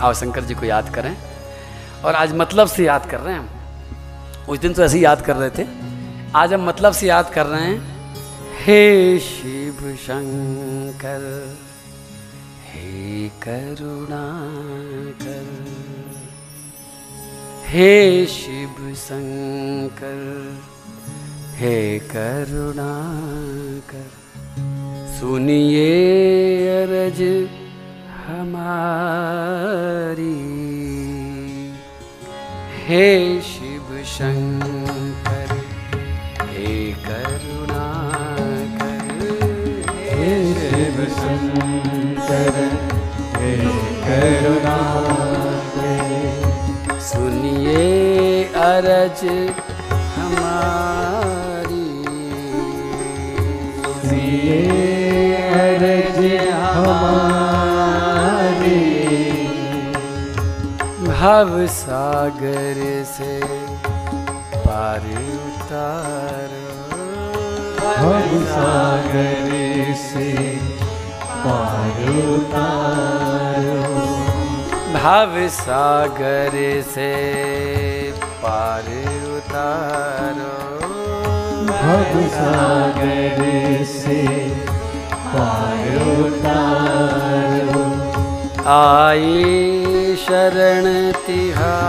आओ शंकर जी को याद करें। और आज मतलब से याद कर रहे हैं हम। उस दिन तो ऐसे ही याद कर रहे थे। आज हम मतलब से याद कर रहे हैं। हे शिव शंकर, हे करुणाकर हे शिव शंकर, हे करुणाकर सुनिए अरज हमारी। हे शिव शंकर हे करुणा कर। हे शिव शंकर हे करुणाकर सुनिए अरज हमारी। सुनिए भव सागर से पार उतारो। भव सागर से पार उतारो। भव सागर से पार उतारो। भव सागर से पार उतारो। आई शरण तिहारी।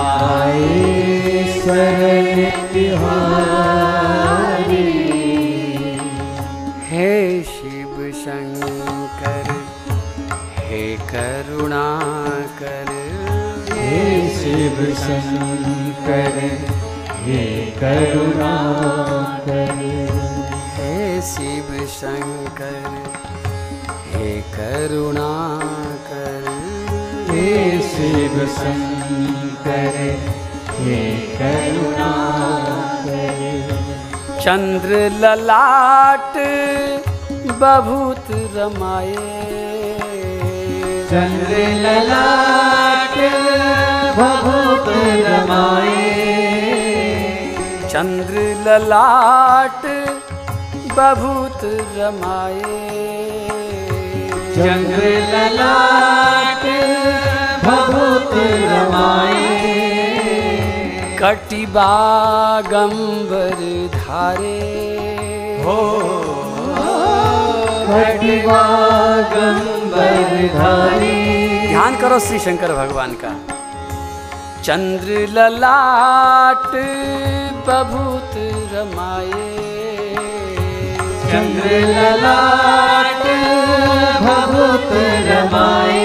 आए शरण तिहारी। हे शिव शंकर हे करुणाकर हे शिव शंकर हे करुणाकर हे शिव शंकर हे करुणाकर हे शिव शंकर हे करुणाकर चंद्र ललाट बभूत रमाए। चंद्र ललाट भभूत रमाए। चंद्र ललाट बभूत रमाए। चंद्र ललाट भभूत रमाए। कटिबागंबर धारे। हो। घटिवा गंबर धारी। ध्यान करो श्री शंकर भगवान का। चंद्र ललाट बभूत रमाए। चंद्र ललाट भभूत रमाए।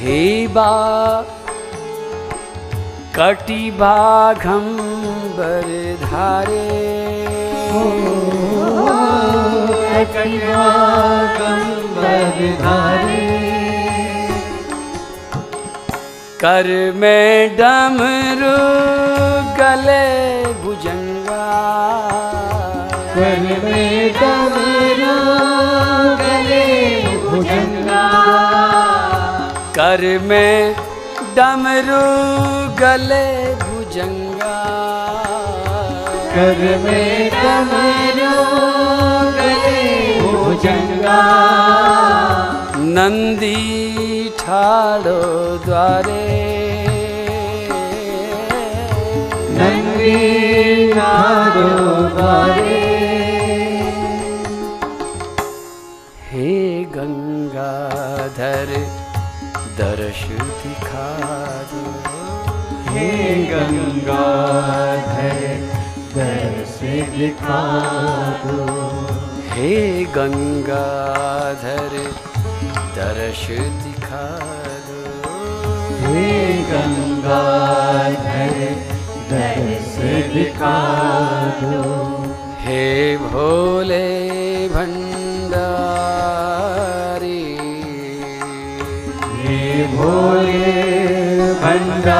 हे बा कटिबाघंबर धारे। घटिवा गंबर धारी। कर में डमरू गले भुजंगा कर में डमरू गले भुजंगा। कर में डमरू गले भुजंगा। कर में डमरू गले भुजंगा। नंदी ठाड़ो द्वारे। नंदी नारो बारे गंगाधर दर्श दिखा दो। हे गंगाधर दर्श दिखा दो। हे गंगाधर दर्श दिखा दो। हे गंगाधर दर्श दिखा दो। हे भोले भंडारी भोले भंडारी।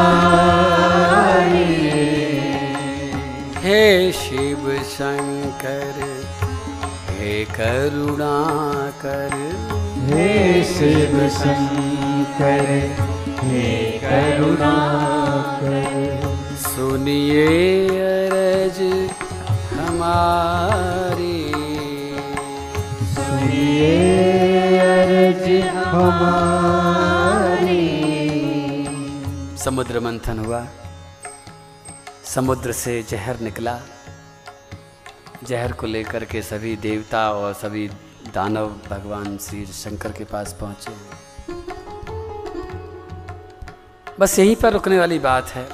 हे शिव शंकर हे करुणाकर हे शिव शंकर हे करुणाकर सुनिए अरज हमारी। सुनिए हमारी। समुद्र मंथन हुआ। समुद्र से जहर निकला। जहर को लेकर के सभी देवता और सभी दानव भगवान श्री शंकर के पास पहुँचे। बस यहीं पर रुकने वाली बात है।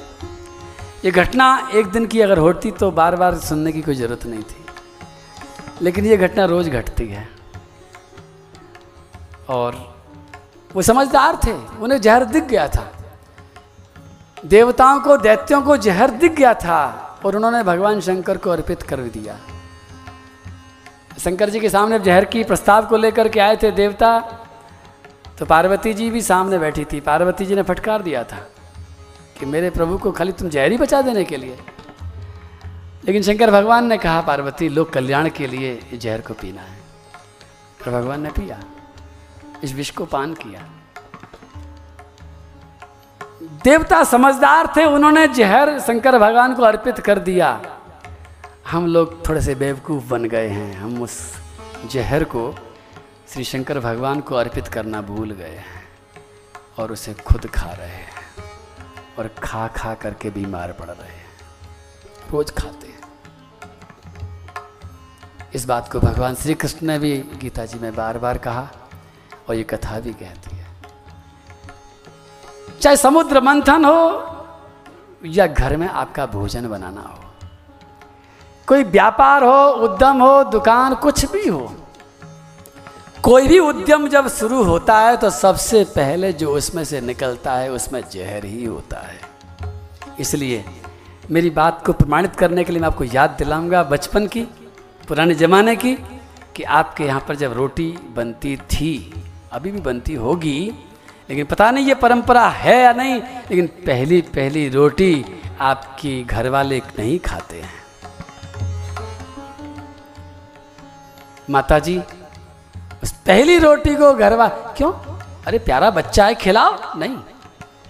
ये घटना एक दिन की अगर होती तो बार बार सुनने की कोई ज़रूरत नहीं थी। लेकिन ये घटना रोज़ घटती है। और वो समझदार थे, उन्हें जहर दिख गया था। देवताओं को, दैत्यों को जहर दिख गया था और उन्होंने भगवान शंकर को अर्पित कर दिया। शंकर जी के सामने जहर की प्रस्ताव को लेकर के आए थे देवता। तो पार्वती जी भी सामने बैठी थी। पार्वती जी ने फटकार दिया था कि मेरे प्रभु को खाली तुम जहरी बचा देने के लिए। लेकिन शंकर भगवान ने कहा, पार्वती लोक कल्याण के लिए जहर को पीना है। और भगवान ने पिया, इस विष को पान किया। देवता समझदार थे, उन्होंने जहर शंकर भगवान को अर्पित कर दिया। हम लोग थोड़े से बेवकूफ़ बन गए हैं। हम उस जहर को श्री शंकर भगवान को अर्पित करना भूल गए हैं और उसे खुद खा रहे हैं और खा खा करके बीमार पड़ रहे हैं। रोज खाते हैं। इस बात को भगवान श्री कृष्ण ने भी गीता जी में बार बार कहा और ये कथा भी कहती है। चाहे समुद्र मंथन हो या घर में आपका भोजन बनाना हो। कोई व्यापार हो, उद्यम हो, दुकान, कुछ भी हो। कोई भी उद्यम जब शुरू होता है तो सबसे पहले जो उसमें से निकलता है, उसमें जहर ही होता है। इसलिए मेरी बात को प्रमाणित करने के लिए मैं आपको याद दिलाऊँगा बचपन की, पुराने ज़माने की, कि आपके यहाँ पर जब रोटी बनती थी, अभी भी बनती होगी लेकिन पता नहीं ये परंपरा है या नहीं, लेकिन पहली पहली रोटी आपकी घर वाले नहीं खाते हैं। माता जी उस पहली रोटी को घरवा, क्यों? अरे प्यारा बच्चा है, खिलाओ। नहीं,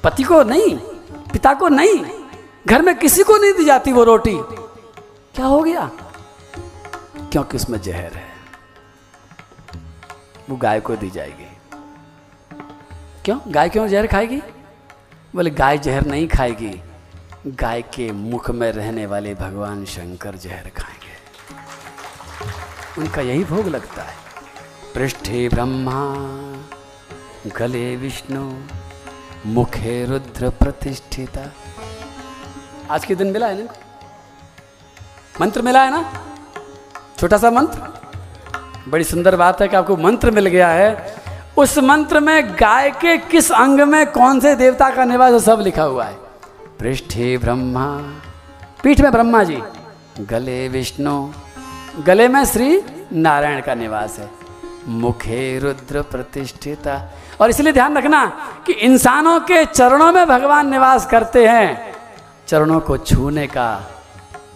पति को नहीं, पिता को नहीं, घर में किसी को नहीं दी जाती वो रोटी। क्या हो गया? क्योंकि उसमें जहर है, वो गाय को दी जाएगी। क्यों? गाय क्यों जहर खाएगी? बोले, गाय जहर नहीं खाएगी। गाय के मुख में रहने वाले भगवान शंकर जहर खाएँगे। उनका यही भोग लगता है। पृष्ठे ब्रह्मा, गले विष्णु, मुखे रुद्र प्रतिष्ठिता। आज के दिन मिला है ना मंत्र मिला है ना? छोटा सा मंत्र? बड़ी सुंदर बात है कि आपको मंत्र मिल गया है। उस मंत्र में गाय के किस अंग में कौन से देवता का निवास सब लिखा हुआ है। पृष्ठे ब्रह्मा। पीठ में ब्रह्मा जी। गले विष्णु। गले में श्री नारायण का निवास है। मुखे रुद्र प्रतिष्ठिता। और इसलिए ध्यान रखना कि इंसानों के चरणों में भगवान निवास करते हैं। चरणों को छूने का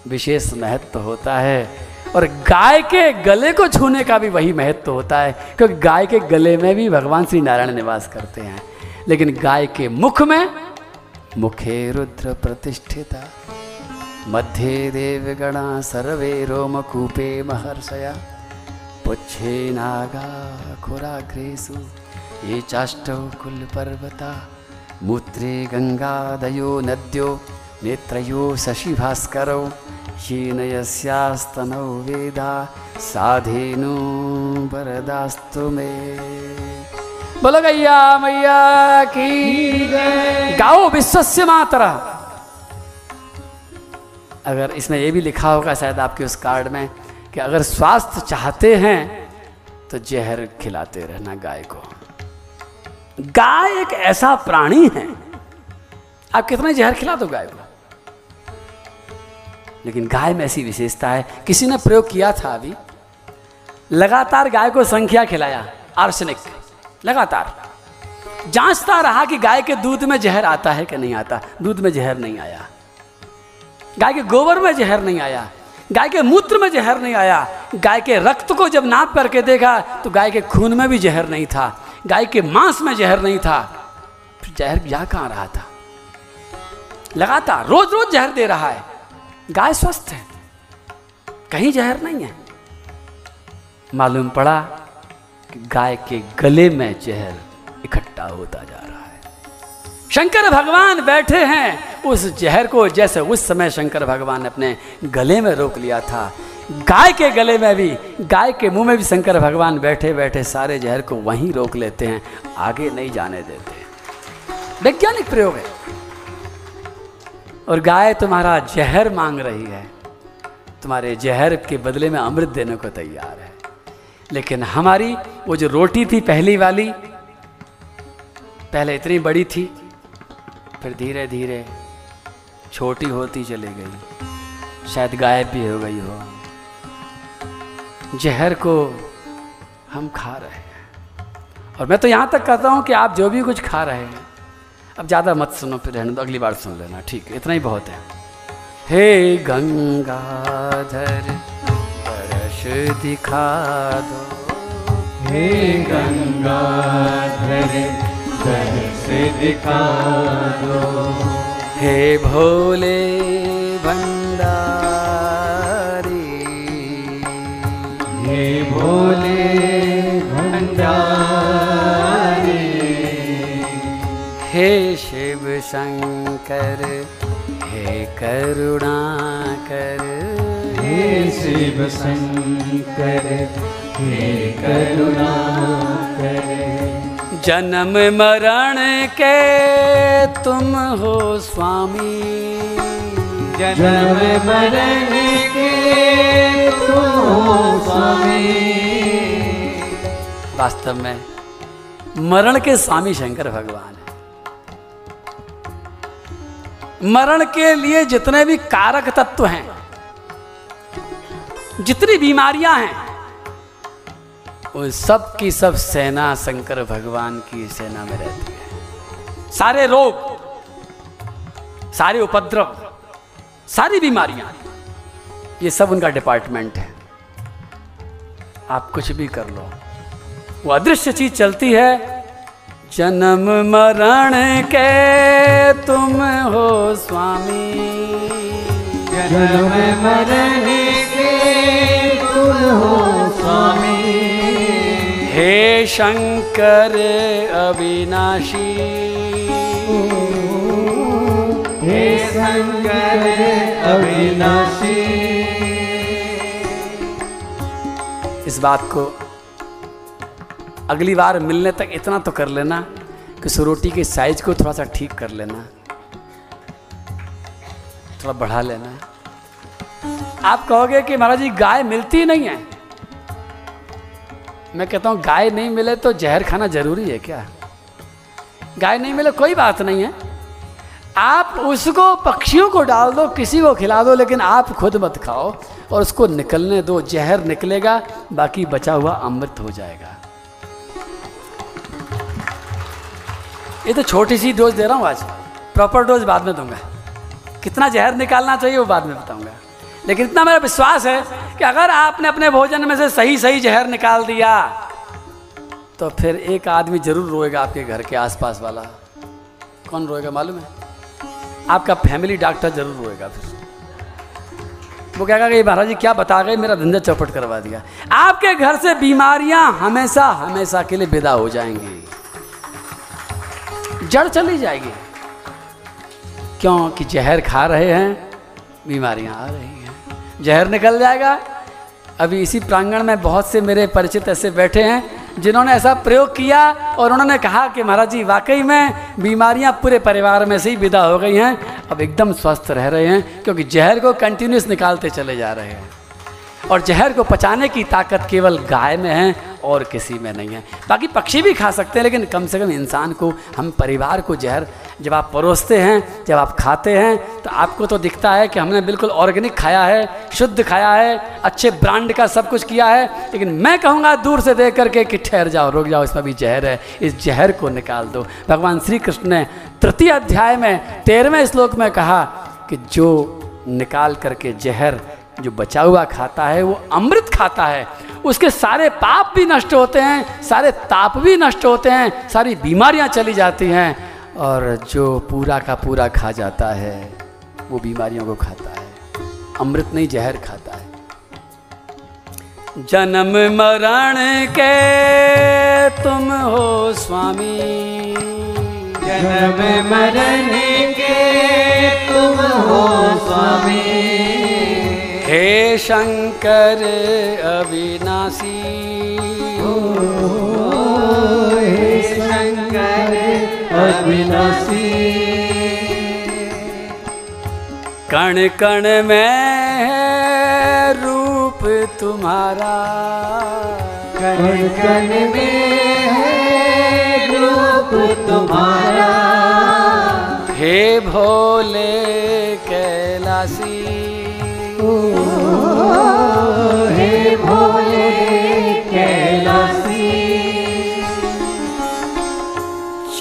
विशेष महत्व होता है। और गाय के गले को छूने का भी वही महत्व होता है, क्योंकि गाय के गले में भी भगवान श्री नारायण निवास करते हैं। लेकिन गाय के मुख में मुखे रुद्र प्रतिष्ठिता। मध्ये देवगणा सर्वे रोमकूपे महर्षया। पुच्छे नागा खुराग्रेषु ये चाष्टौ कुलपर्वता मूत्रे गङ्गादयो नद्यो नेत्रयो शशिभास्करौ येन यस्यास्तनौ वेदा, साधेनु वरदास्तु मे। बोलो गैया मैया की गाओ विश्वस्य मातरा अगर इसमें ये भी लिखा होगा शायद आपके उस कार्ड में कि अगर स्वास्थ्य चाहते हैं तो जहर खिलाते रहना गाय को। गाय एक ऐसा प्राणी है। आप कितना जहर खिला दो गाय को? लेकिन गाय में ऐसी विशेषता है। किसी ने प्रयोग किया था अभी? लगातार गाय को संख्या खिलाया, आर्सेनिक। लगातार। जांचता रहा कि गाय के दूध में जहर आता है कि नहीं आता। दूध में जहर नहीं आया। गाय के गोबर में जहर नहीं आया। गाय के मूत्र में जहर नहीं आया। गाय के रक्त को जब नाप करके देखा तो गाय के खून में भी जहर नहीं था। गाय के मांस में जहर नहीं था। फिर जहर जा कहाँ रहा था? लगातार रोज रोज जहर दे रहा है। गाय स्वस्थ है। कहीं जहर नहीं है। मालूम पड़ा कि गाय के गले में जहर इकट्ठा होता जा रहा है। शंकर भगवान बैठे हैं। उस जहर को जैसे उस समय शंकर भगवान ने अपने गले में रोक लिया था। गाय के गले में भी, गाय के मुँह में भी शंकर भगवान बैठे बैठे सारे जहर को वहीं रोक लेते हैं, आगे नहीं जाने देते। वैज्ञानिक प्रयोग है। और गाय तुम्हारा जहर मांग रही है। तुम्हारे जहर के बदले में अमृत देने को तैयार है। लेकिन हमारी वो जो रोटी थी पहली वाली, पहले इतनी बड़ी थी, फिर धीरे धीरे छोटी होती चली गई। शायद गायब भी हो गई हो। जहर को हम खा रहे हैं। और मैं तो यहाँ तक कहता हूँ कि आप जो भी कुछ खा रहे हैं अब ज़्यादा मत सुनो फिर रहने दो अगली बार सुन लेना ठीक है? इतना ही बहुत है। हे गंगाधर परश दिखा दो। हे गंगाधर दर्श दिखा दो। हे भोले भंडारी। हे भोले हे शिव शंकर हे करुणाकर। हे शिव शंकर हे करुणाकर। जन्म मरण के तुम हो स्वामी। जन्म मरण के तुम हो स्वामी। वास्तव में मरण के स्वामी शंकर भगवान है। मरण के लिए जितने भी कारक तत्व हैं, जितनी बीमारियाँ हैं, वो सब की सब सेना शंकर भगवान की सेना में रहती है। सारे रोग, सारे उपद्रव, सारी बीमारियाँ, ये सब उनका डिपार्टमेंट है। आप कुछ भी कर लो। वो अदृश्य चीज़ चलती है जन्म मरण के तुम हो स्वामी। जन्म मरण के तुम हो स्वामी। हे शंकर अविनाशी। हे शंकर अविनाशी। इस बात को अगली बार मिलने तक इतना तो कर लेना कि रोटी के साइज़ को थोड़ा सा ठीक कर लेना। थोड़ा बढ़ा लेना। आप कहोगे कि महाराज जी, गाय मिलती नहीं है। मैं कहता हूँ, गाय नहीं मिले तो जहर खाना ज़रूरी है क्या? गाय नहीं मिले कोई बात नहीं है। आप उसको, पक्षियों को डाल दो, किसी को खिला दो, लेकिन आप खुद मत खाओ और उसको निकलने दो। जहर निकलेगा, बाकी बचा हुआ अमृत हो जाएगा। ये तो छोटी सी डोज दे रहा हूँ आज। प्रॉपर डोज बाद में दूँगा। कितना जहर निकालना चाहिए वो बाद में बताऊँगा। लेकिन इतना मेरा विश्वास है कि अगर आपने अपने भोजन में से सही सही जहर निकाल दिया तो फिर एक आदमी ज़रूर रोएगा आपके घर के आसपास वाला। कौन रोएगा मालूम है? आपका फैमिली डॉक्टर ज़रूर रोएगा फिर। वो कहेगा कि, महाराज जी, क्या बता गए? मेरा धंधा चौपट करवा दिया। आपके घर से बीमारियाँ हमेशा हमेशा के लिए विदा हो जाएँगी। जड़ चली जाएगी। क्योंकि जहर खा रहे हैं, बीमारियाँ आ रही हैं। जहर निकल जाएगा। अभी इसी प्रांगण में बहुत से मेरे परिचित ऐसे बैठे हैं, जिन्होंने ऐसा प्रयोग किया और उन्होंने कहा कि महाराज जी, वाकई में बीमारियाँ पूरे परिवार में से ही विदा हो गई हैं। अब एकदम स्वस्थ रह रहे हैं, क्योंकि जहर को कंटिन्यूस निकालते चले जा रहे हैं। और जहर को पचाने की ताकत केवल गाय में है और किसी में नहीं है। बाकी पक्षी भी खा सकते हैं, लेकिन कम से कम इंसान को, हम परिवार को जहर, जब आप परोसते हैं, जब आप खाते हैं तो आपको तो दिखता है कि हमने बिल्कुल ऑर्गेनिक खाया है, शुद्ध खाया है, अच्छे ब्रांड का सब कुछ किया है, लेकिन मैं कहूँगा दूर से देख करके कि ठहर जाओ, रुक जाओ, इसमें भी जहर है, इस जहर को निकाल दो। भगवान श्री कृष्ण ने तृतीय अध्याय में, तेरहवें श्लोक में कहा कि जो निकाल करके जहर जो बचा हुआ खाता है, वो अमृत खाता है। उसके सारे पाप भी नष्ट होते हैं, सारे ताप भी नष्ट होते हैं, सारी बीमारियाँ चली जाती हैं और जो पूरा का पूरा खा जाता है, वो बीमारियों को खाता है। अमृत नहीं, जहर खाता है। जन्म मरण के तुम हो स्वामी। जन्म मरण के तुम हो स्वामी। हे शंकर अविनाशी। हे शंकर अविनाशी। कण कण में है रूप तुम्हारा। कण कण में है रूप तुम्हारा। हे भोले कैलासी हे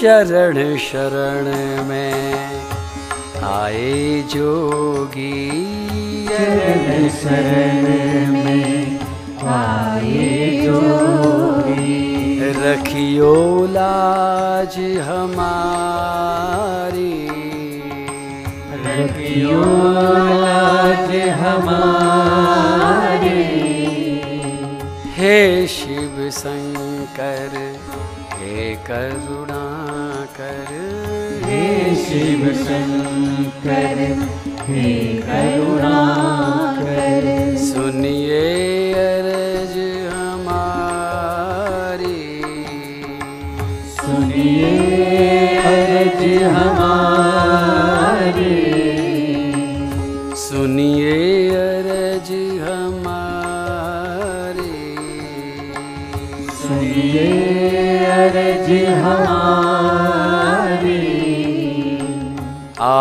चरण शरण में आए जोगी। चरण शरण में आए जोगी। रखियो लाज हमारी। रखियो हमारे हे शिव शंकर हे करुणा कर। हे शिव शंकर हे करुणा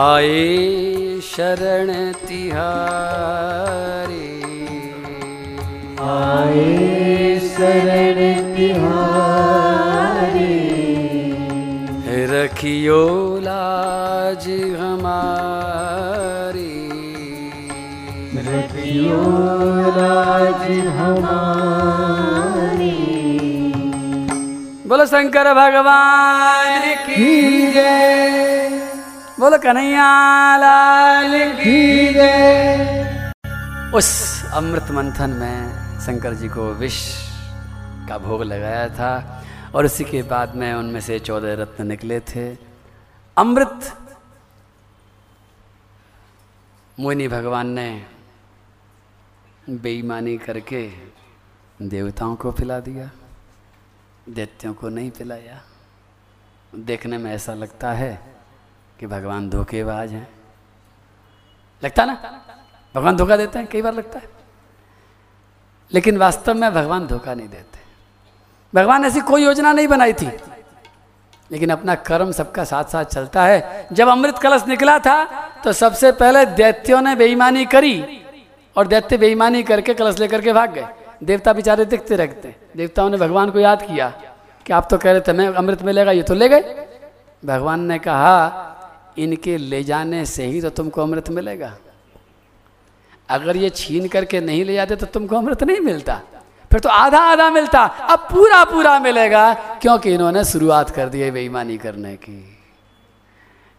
आए शरण तिहारी। आए शरण तिहारी। रखियो लाज हमारी। रखियो लाज हमारी। बोलो शंकर भगवान की जय। बोलो कन्हैया लाल की जय। उस अमृत मंथन में शंकर जी को विष का भोग लगाया था और उसी के बाद में उनमें से चौदह रत्न निकले थे। अमृत मोहिनी भगवान ने बेईमानी करके देवताओं को पिला दिया, दैत्यों को नहीं पिलाया। देखने में ऐसा लगता है कि भगवान धोखेबाज हैं। लगता ना? भगवान धोखा देते हैं, कई बार लगता है। लेकिन वास्तव में भगवान धोखा नहीं देते। भगवान ऐसी कोई योजना नहीं बनाई थी। लेकिन अपना कर्म सबका साथ साथ चलता है। जब अमृत कलश निकला था तो सबसे पहले दैत्यों ने बेईमानी करी और दैत्य बेईमानी करके कलश लेकर के भाग गए। देवता बेचारे दिखते रखते देवताओं ने भगवान को याद किया कि आप तो कह रहे थे, मैं अमृत मिलेगा, ये तो ले गए। भगवान ने कहा इनके ले जाने से ही तो तुमको अमृत मिलेगा। अगर ये छीन करके नहीं ले जाते तो तुमको अमृत नहीं मिलता। फिर तो आधा आधा मिलता, अब पूरा पूरा मिलेगा, क्योंकि इन्होंने शुरुआत कर दी है बेईमानी करने की।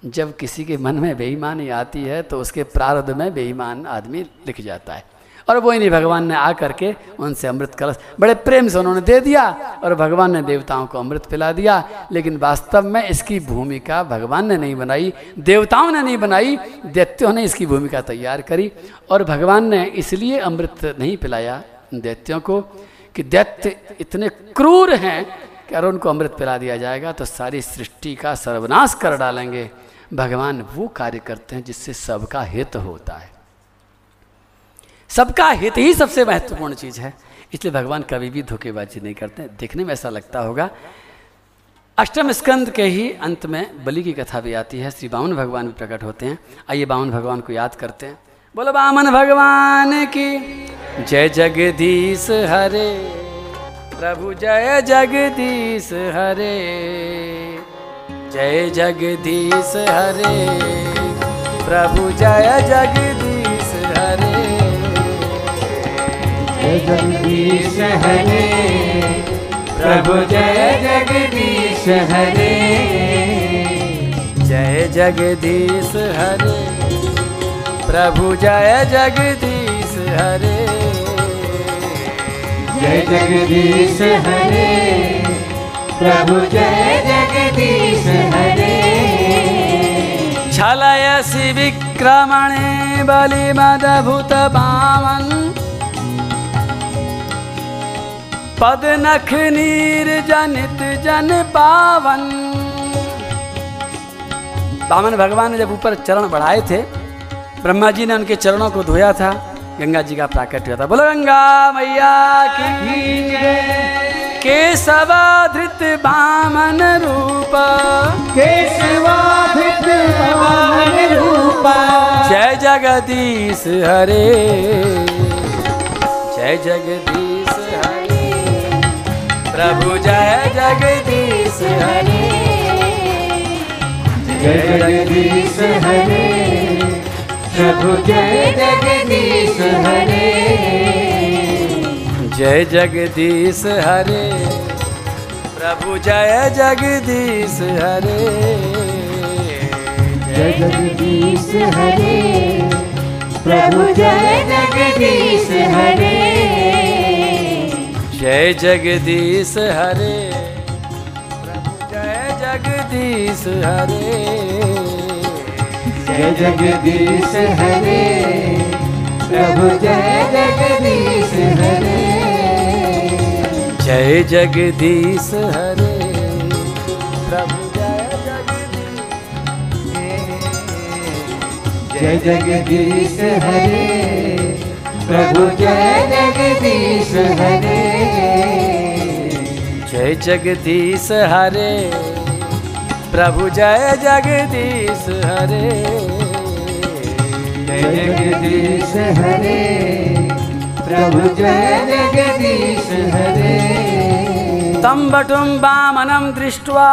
जब किसी के मन में बेईमानी आती है तो उसके प्रारब्ध में बेईमान आदमी लिख जाता है। और वो नहीं भगवान ने आ करके उनसे अमृत कलश, बड़े प्रेम से उन्होंने दे दिया और भगवान ने देवताओं को अमृत पिला दिया। लेकिन वास्तव में इसकी भूमिका भगवान ने नहीं बनाई, देवताओं ने नहीं बनाई, दैत्यों ने इसकी भूमिका तैयार करी और भगवान ने इसलिए अमृत नहीं पिलाया दैत्यों को कि दैत्य इतने क्रूर हैं कि अगर उनको अमृत पिला दिया जाएगा तो सारी सृष्टि का सर्वनाश कर डालेंगे। भगवान वो कार्य करते हैं जिससे सबका हित होता है। सबका हित ही सबसे महत्वपूर्ण चीज़ है। इसलिए भगवान कभी भी धोखेबाजी नहीं करते। देखने में ऐसा लगता होगा। अष्टम स्कंद के ही अंत में बलि की कथा भी आती है। श्री बामन भगवान भी प्रकट होते हैं। आइए बामन भगवान को याद करते हैं। बोलो, बामन भगवान की जय जगदीश हरे। प्रभु जय जगदीश हरे। जय जगदीश हरे। प्रभु जय जगदीश जगदीश हरे। प्रभु जय जगदीश हरे। जय जगदीश हरे। प्रभु जय जगदीश हरे। जय जगदीश हरे। प्रभु जय जगदीश हरे। छलयसि विक्रमणे बलिमदभूत पद नख नीर जनित जन पावन। बामन भगवान ने जब ऊपर चरण बढ़ाए थे ब्रह्मा जी ने उनके चरणों को धोया था गंगा जी का प्राकट्य हुआ था। बोलो गंगा मैया की केशवाधृत बामन रूप। केशवाभित पावन रूपा। जय जगदीश हरे जय जगदीश प्रभु जय जगदीश हरे। जय जगदीश हरे। प्रभु जय जगदीश हरे। जय जगदीश हरे। प्रभु जय जगदीश हरे। जय जगदीश हरे। प्रभु जय जगदीश हरे। जय जगदीश हरे। प्रभु जय जगदीश हरे। जय जगदीश हरे। प्रभु जय जगदीश हरे। जय जगदीश हरे। प्रभु जय जगदीश जय जगदीश हरे। प्रभु जय जगदीश हरे। जय जगदीश हरे प्रभु जय जगदीश हरे। जय जगदीश हरे प्रभु जय जगदीश हरे। तं बटुं वामनं दृष्ट्वा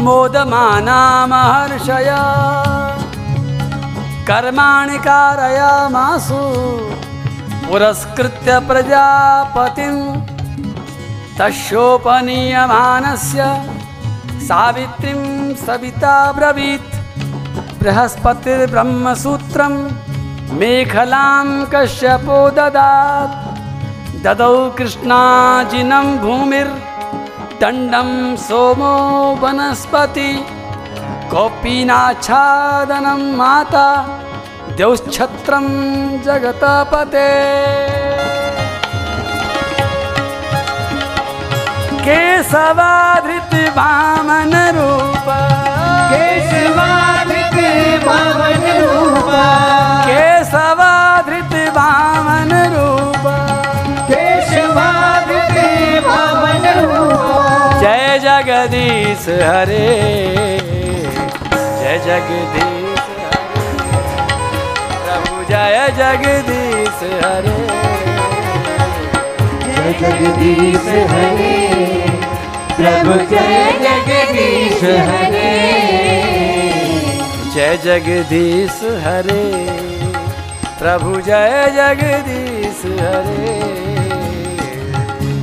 मोदमाना महर्षय कर्माणि कारयामासु पुरस्कृत्य प्रजापतिं तस्योपनीयमानस्य सावित्रीं सविता ब्रवीत् बृहस्पतिर्ब्रह्मसूत्रं मेखलां कश्यपो ददात्। ददौ कृष्णाजिनं भूमिर्दण्डं सोमो वनस्पति। कौपीनाच्छादनं माता द्यौश्छत्रं जगतपते। केशवाधृत वामन रूप। केशवाधिक पावन रूपा। केशवाधृत वामन रूप। केशवाधिक पावन रूपा। जय जगदीश हरे। जय जगदीश प्रभु जय जगदीश हरे। जय जगदीश हरे। प्रभु जय जगदीश हरे। जय जगदीश हरे। प्रभु जय जगदीश हरे।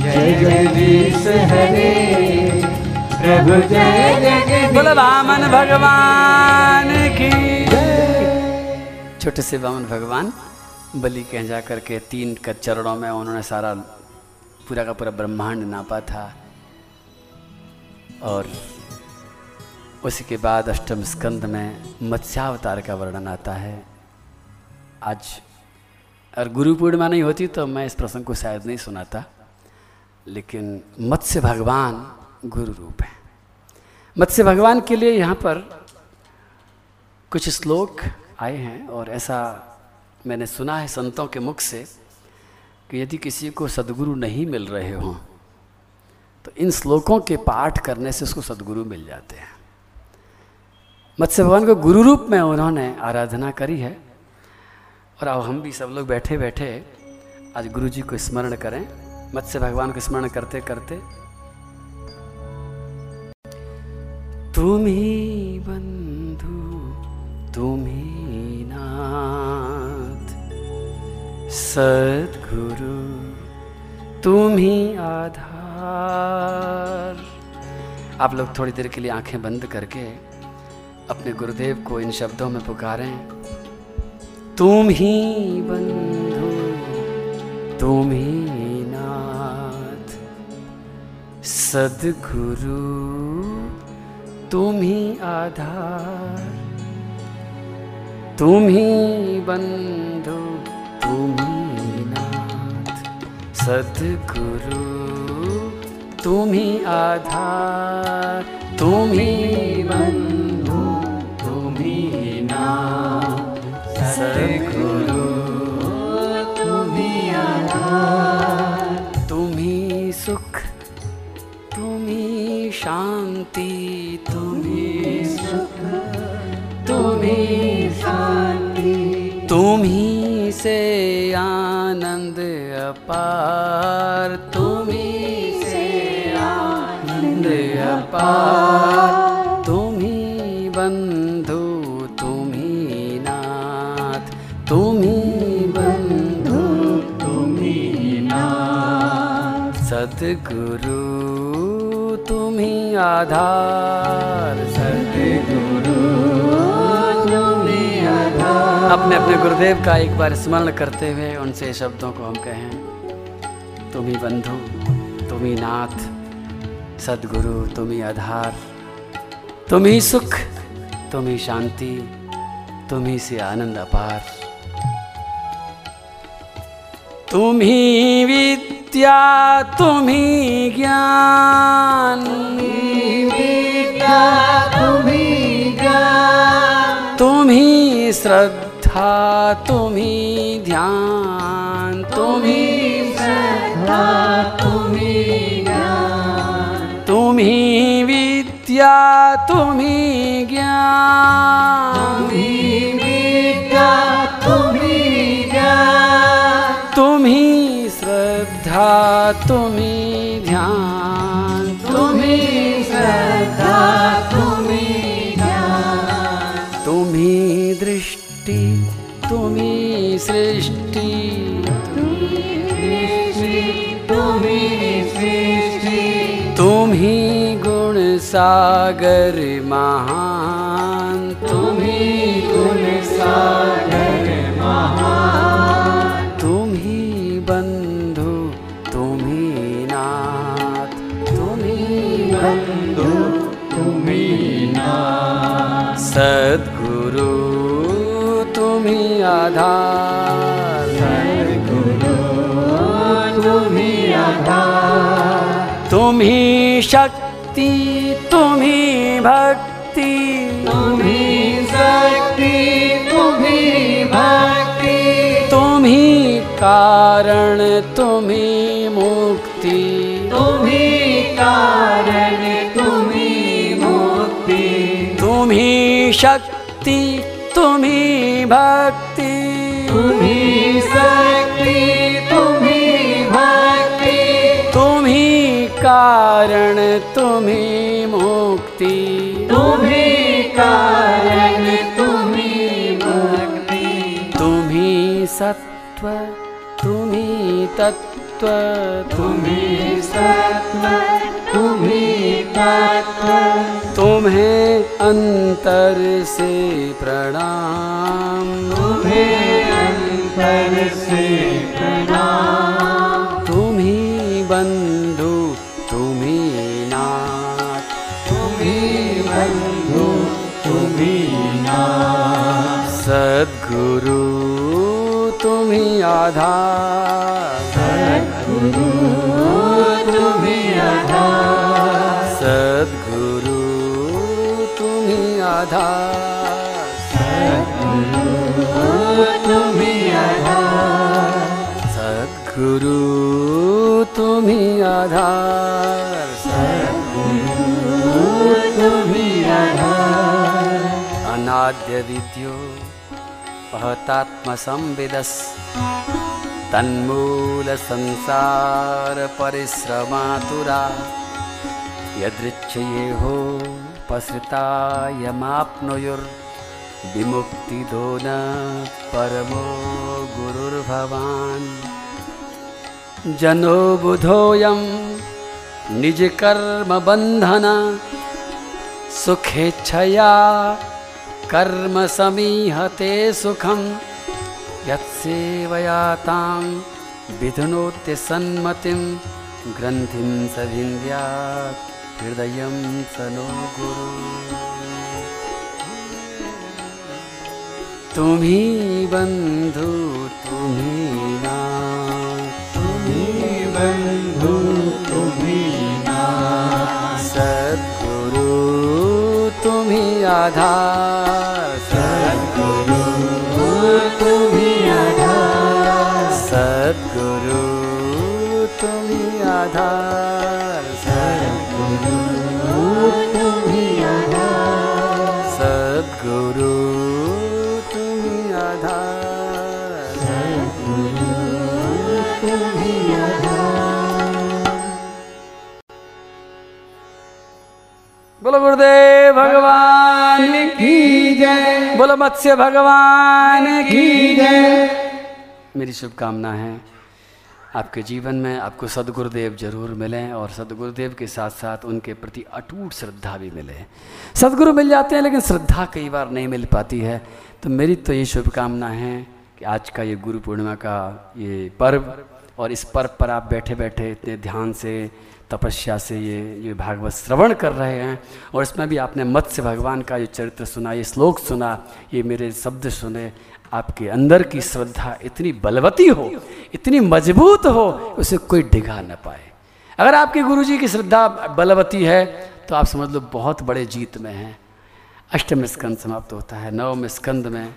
जय जगदीश हरे। प्रभु जय। बोल वामन भगवान की। छोटे से वामन भगवान, बलि कह जा करके तीन चरणों में उन्होंने सारा पूरा का पूरा ब्रह्मांड नापा था। और उसी के बाद अष्टम स्कंद में मत्स्यावतार का वर्णन आता है। आज अगर गुरु पूर्णिमा नहीं होती तो मैं इस प्रसंग को शायद नहीं सुनाता, लेकिन मत्स्य भगवान गुरु रूप है। मत्स्य भगवान के लिए यहाँ पर कुछ श्लोक आए हैं और ऐसा मैंने सुना है संतों के मुख से कि यदि किसी को सदगुरु नहीं मिल रहे हों तो इन श्लोकों के पाठ करने से उसको सदगुरु मिल जाते हैं। मत्स्य भगवान को गुरु रूप में उन्होंने आराधना करी है। और अब हम भी सब लोग बैठे बैठे आज गुरु जी को स्मरण करें। मत्स्य भगवान को स्मरण करते करते तुम्ही बंधु, तुम्ही नाथ। सदगुरु, तुम्ही आधार। आप लोग थोड़ी देर के लिए आँखें बंद करके अपने गुरुदेव को इन शब्दों में पुकारें। तुम ही बंधु, तुम ही नाथ। सदगुरु। तुम ही आधार। तुम ही बंधु, तुम ही नाथ। सदगुरु तुम ही आधार। तुम ही बंधु, तुम ही नाथ। सदगुरु तुम ही आधार। तुम ही सुख, तुम ही शांति तुम ही सुख तुम शांति। तुम से आनंद अपार तुम ही से आनंद अपार। तुम ही बंधु तुम ही नाथ तुम ही बंधु तुम ही नाथ। सतगुरु आधार अपने अपने गुरुदेव का एक बार स्मरण करते हुए उनसे शब्दों को हम कहें, तुम ही बंधु, तुम ही नाथ, सदगुरु, तुम ही आधार, तुम ही सुख, तुम ही शांति, तुम ही से आनंद अपार। तुम ही विद्या तुम ही ज्ञान। विद्या तुम्ही ज्ञान। तुम ही श्रद्धा तुम ही ध्यान। तुम ही श्रद्धा तुम्ही ज्ञान। तुम ही विद्या तुम ही ज्ञान। तुम्ही विद्या तुम्ही ज्ञान। तुम ही श्रद्धा तुम ही ध्यान। तुम तुम्ही श्रद्धा तुम्ही ज्ञान तुम ही दृष्टि तुम ही सृष्टि। तुम्ही सृष्टी। तुम ही गुण सागर महान। तुम ही गुण सागर सद्गुरु तुम ही आधार। तुम्ही आधार। तुम ही शक्ति तुम ही भक्ति। तुम्ही शक्ति तुम्ही भक्ति। तुम ही कारण तुम ही मुक्ति। तुम्ही कारण तुम्ही तुम ही शक्ति तुम ही भक्ति। तुम्ही शक्ती तुम्ही भक्ती। तुम ही कारण तुम ही मुक्ति। तुम्ही कारण तुम्ही भक्ती तुम ही सत्व तुम ही तत्व तुम तुम्ही सत्व तुम्ही तत्व तुम्हें अंतर से प्रणाम। तुम्हें अंतर से प्रणाम। तुम ही बंधु तुम ही नाथ तुम्ही बंधु, तुम्ही नाथ। सद्गुरु तुम ही आधार। आधार तुम्ही आधार अनाद्य विद्यो महतात्मसंविदस् तन्मूल संसार परिश्रमातुरा यदृच्छये हो पसृता न परमो गुरुर्भवान्। जनो बुधोऽयं निजकर्मबन्धन, सुखेच्छया कर्म समीहते सुखं। यत्सेवया तां विधुनोत्य सन्मतिं, ग्रन्थिं सविन्द्यात् हृदयं स नो गुरु। तुम्ही बंधु तुम्ही ना आधार सद्गुरु। आधार सद्गुरु, तुम्ही आधार सद्गुरु, तुम्ही आधार सद्गुरु तुम्ही आधार सद्गुरु आधार बोलो गुरुदेव, भगवान। जय। बोलो मत्स्य भगवान की जय। मेरी शुभकामना है आपके जीवन में आपको सदगुरुदेव ज़रूर मिलें और सदगुरुदेव के साथ साथ उनके प्रति अटूट श्रद्धा भी मिले। सदगुरु मिल जाते हैं लेकिन श्रद्धा कई बार नहीं मिल पाती है। तो मेरी तो ये शुभकामना है कि आज का ये गुरु पूर्णिमा का ये पर्व और इस पर्व पर आप बैठे बैठे इतने ध्यान से तपस्या से ये ये भागवत श्रवण कर रहे हैं। और इसमें भी आपने मत्स्य भगवान का ये चरित्र सुना, ये श्लोक सुना, ये मेरे शब्द सुने, आपके अंदर की श्रद्धा इतनी बलवती हो, इतनी मज़बूत हो, उसे कोई डिगा न पाए। अगर आपके गुरु जी की श्रद्धा बलवती है तो आप समझ लो बहुत बड़े जीत में हैं। अष्टम स्कंद समाप्त होता है, नवम स्कंद में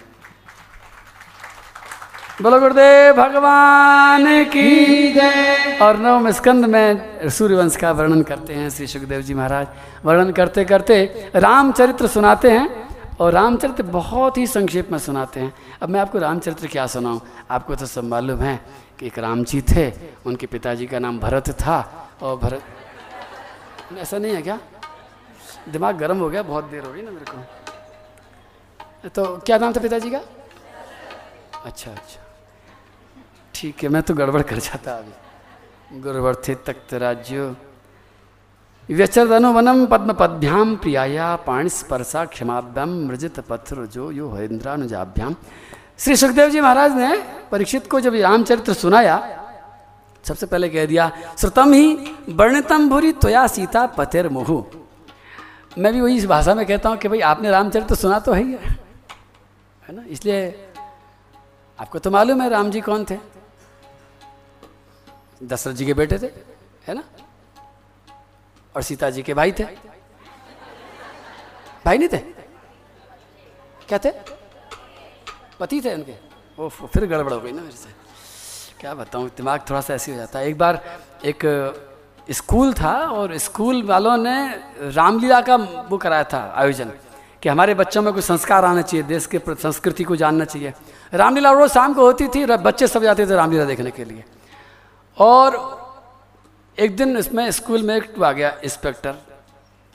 बोलो गुरुदेव भगवान की जय। और नवम स्कंद में सूर्यवंश का वर्णन करते हैं श्री सुखदेव जी महाराज। वर्णन करते करते रामचरित्र सुनाते हैं और रामचरित्र बहुत ही संक्षेप में सुनाते हैं। अब मैं आपको रामचरित्र क्या सुनाऊं? आपको तो सब मालूम है कि एक राम जी थे उनके पिताजी का नाम भरत था और भरत ऐसा नहीं है क्या? दिमाग गर्म हो गया बहुत देर हो गई ना मेरे को। तो क्या नाम था पिताजी का? अच्छा अच्छा। ठीक है, मैं तो गड़बड़ कर जाता अभी। गुरुवर थे तख्त राज्यो। व्यचरदनुवनम पद्म पद्भ्याम प्रियाया पाणी स्पर्शा क्षमाभ्याम मृजित पत्र जो यो हरेंद्रानुजाभ्याम श्री सुखदेव जी महाराज ने परीक्षित को जब रामचरित्र सुनाया, सबसे पहले कह दिया श्रुतम ही वर्णितम भूरी त्वया सीता पतेर मुहु। मैं भी वही इस भाषा में कहता हूँ कि भाई, आपने रामचरित्र सुना तो ही है। है ना? इसलिए आपको तो मालूम है राम जी कौन थे। दशरथ जी के बेटे थे, है ना? और सीता जी के भाई थे। भाई नहीं थे? क्या थे? पति थे उनके। ओ फिर गड़बड़ हो गई ना मेरे से। क्या बताऊँ, दिमाग थोड़ा सा ऐसे हो जाता है। एक बार एक स्कूल था और स्कूल वालों ने रामलीला का वो कराया था आयोजन, कि हमारे बच्चों में कुछ संस्कार आना चाहिए, देश के संस्कृति को जानना चाहिए। रामलीला रोज शाम को होती थी बच्चे सब जाते थे रामलीला देखने के लिए। और एक दिन इसमें स्कूल में एक आ गया इंस्पेक्टर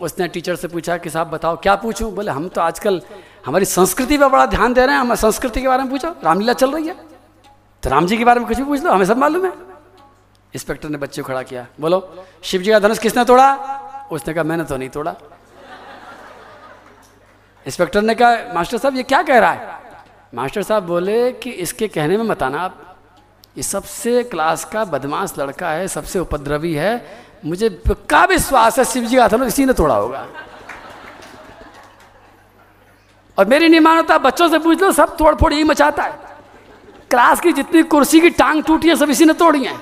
उसने टीचर से पूछा, कि साहब बताओ, क्या पूछूँ? बोले, हम तो आजकल हमारी संस्कृति पर बड़ा ध्यान दे रहे हैं। हम संस्कृति के बारे में पूछो। रामलीला चल रही है। तो राम जी के बारे में कुछ भी पूछ लो, हमें सब मालूम है। इंस्पेक्टर ने बच्चे को खड़ा किया। बोलो, शिव जी का धनुष किसने तोड़ा? उसने कहा, मैंने तो नहीं तोड़ा। इंस्पेक्टर ने कहा, मास्टर साहब, ये क्या कह रहा है? मास्टर साहब बोले कि, इसके कहने में मत आना आप। ये सबसे क्लास का बदमाश लड़का है, सबसे उपद्रवी है। मुझे पक्का विश्वास है शिव जी का धनुष इसी ने तोड़ा होगा। और मेरी नहीं मानता, बच्चों से पूछ लो, सब तोड़ फोड़ यही मचाता है। क्लास की जितनी कुर्सी की टांग टूटी है, सब इसी ने तोड़ी है।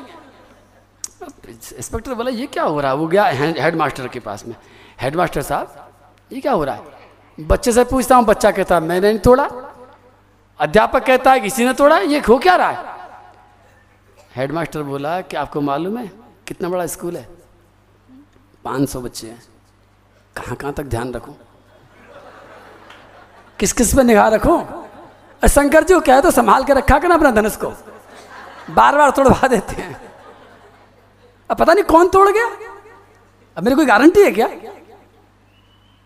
इंस्पेक्टर बोला, ये क्या हो रहा है? वो गया हेड मास्टर के पास में। हेड मास्टर साहब, ये क्या हो रहा है? बच्चे से पूछता हूँ, बच्चा कहता है, मैंने नहीं तोड़ा। अध्यापक कहता है, किसी ने तोड़ा ये हो क्या रहा है? हेड मास्टर बोला कि आपको मालूम है कितना बड़ा स्कूल है? पाँच सौ बच्चे हैं। कहाँ कहाँ तक ध्यान रखूँ? किस किस पे निगाह रखूँ? शंकर जी कहे तो संभाल के रखा करना अपना धनुष को। बार बार तोड़वा देते हैं। अब पता नहीं कौन तोड़ गया? अब मेरी कोई गारंटी है क्या?